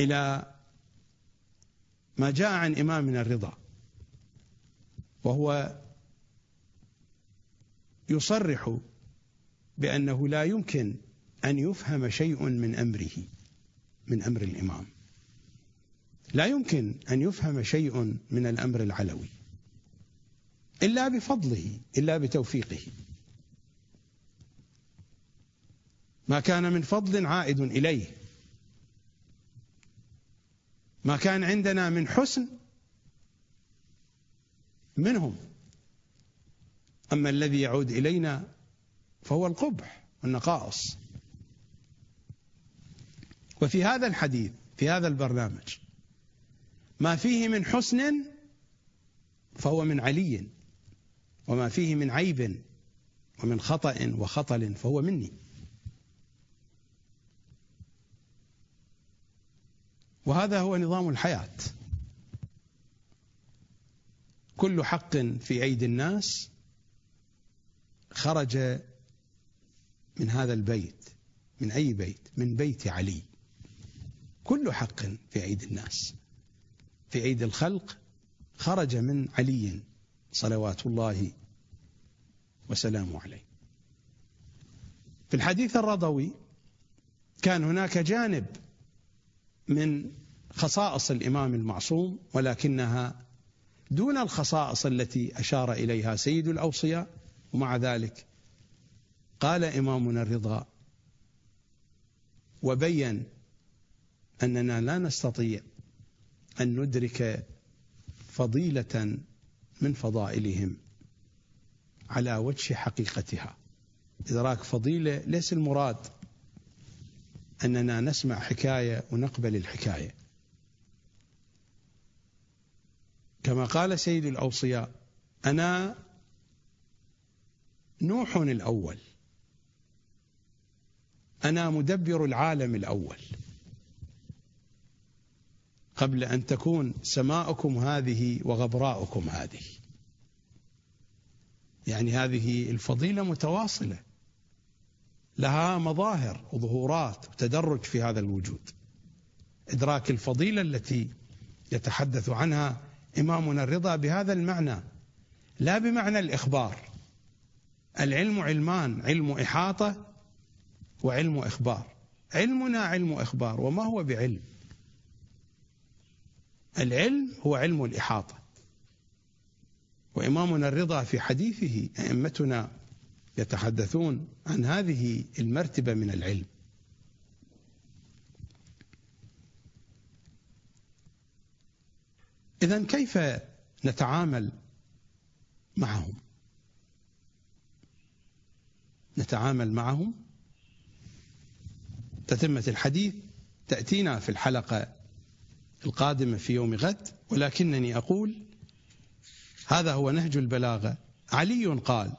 إلى ما جاء عن إمامنا الرضا وهو يصرح بأنه لا يمكن أن يفهم شيء من أمره من أمر الإمام. لا يمكن أن يفهم شيء من الأمر العلوي إلا بفضله إلا بتوفيقه. ما كان من فضل عائد إليه. ما كان عندنا من حسن منهم. أما الذي يعود إلينا فهو القبح والنقائص وفي هذا الحديث في هذا البرنامج ما فيه من حسن فهو من علي وما فيه من عيب ومن خطأ وخطل فهو مني. وهذا هو نظام الحياة. كل حق في أيدي الناس خرج من هذا البيت من أي بيت؟ من بيت علي. كل حق في أيدي الناس. في أيدي الخلق خرج من علي صلوات الله وسلامه عليه. في الحديث الرضوي كان هناك جانب من خصائص الإمام المعصوم ولكنها دون الخصائص التي أشار إليها سيد الأوصياء ومع ذلك قال إمامنا الرضا وبين أننا لا نستطيع أن ندرك فضيلة من فضائلهم على وجه حقيقتها. إدراك فضيلة ليس المراد أننا نسمع حكاية ونقبل الحكاية. كما قال سيد الأوصياء أنا نوح الأول. أنا مدبر العالم الأول. قبل أن تكون سماؤكم هذه وغبراؤكم هذه. يعني هذه الفضيلة متواصلة. لها مظاهر وظهورات وتدرج في هذا الوجود. إدراك الفضيلة التي يتحدث عنها إمامنا الرضا بهذا المعنى. لا بمعنى الإخبار. العلم علمان علم إحاطة وعلم إخبار علمنا علم إخبار وما هو بعلم؟ العلم هو علم الإحاطة. وإمامنا الرضا في حديثه أئمتنا يتحدثون عن هذه المرتبة من العلم. إذا كيف نتعامل معهم؟ نتعامل معهم تتمة الحديث تأتينا في الحلقة القادمة في يوم غد ولكنني أقول هذا هو نهج البلاغة. علي قال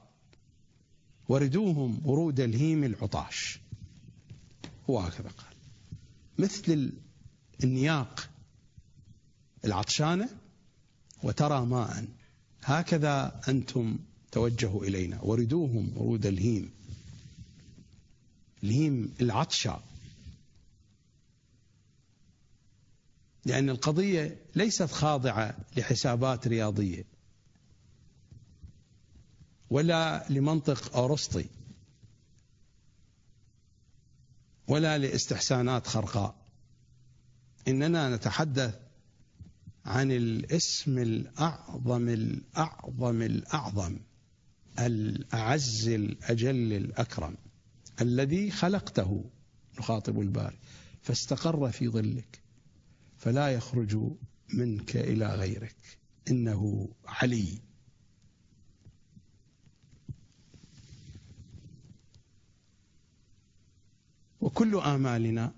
وردوهم ورود الهيم العطاش. هو هكذا قال. مثل النياق العطشانة وترى ماء. هكذا أنتم توجهوا إلينا وردوهم ورود الهيم. الهيم العطشة. لأن القضية ليست خاضعة لحسابات رياضية ولا لمنطق أرسطي ولا لاستحسانات خرقاء. إننا نتحدث عن الاسم الأعظم الأعظم الأعظم الأعز الأجل الأكرم الذي خلقته نخاطب الباري فاستقر في ظلك. فلا يخرج منك إلى غيرك. إنه علي. وكل آمالنا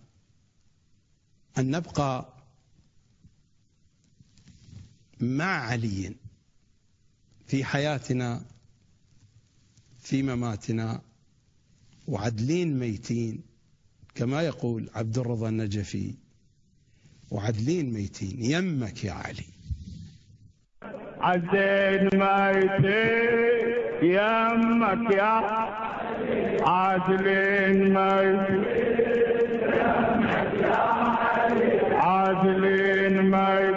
أن نبقى مع علي في حياتنا في مماتنا وعدلين ميتين. كما يقول عبد الرضا النجفي وعدلين ميتين. يمك يا علي. عدلين ميتين. يمك يا عادلين ميتين. عادلين ميتين.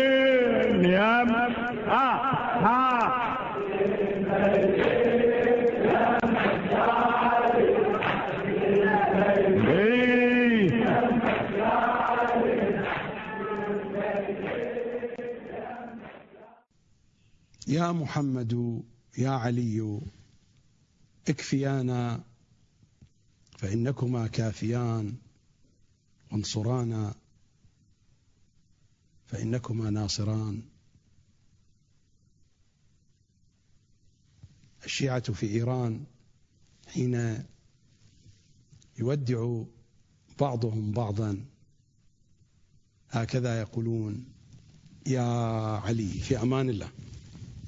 يا محمد يا علي اكفيانا فإنكما كافيان وانصرانا فإنكما ناصران. الشيعة في إيران حين يودع بعضهم بعضا هكذا يقولون يا علي في أمان الله.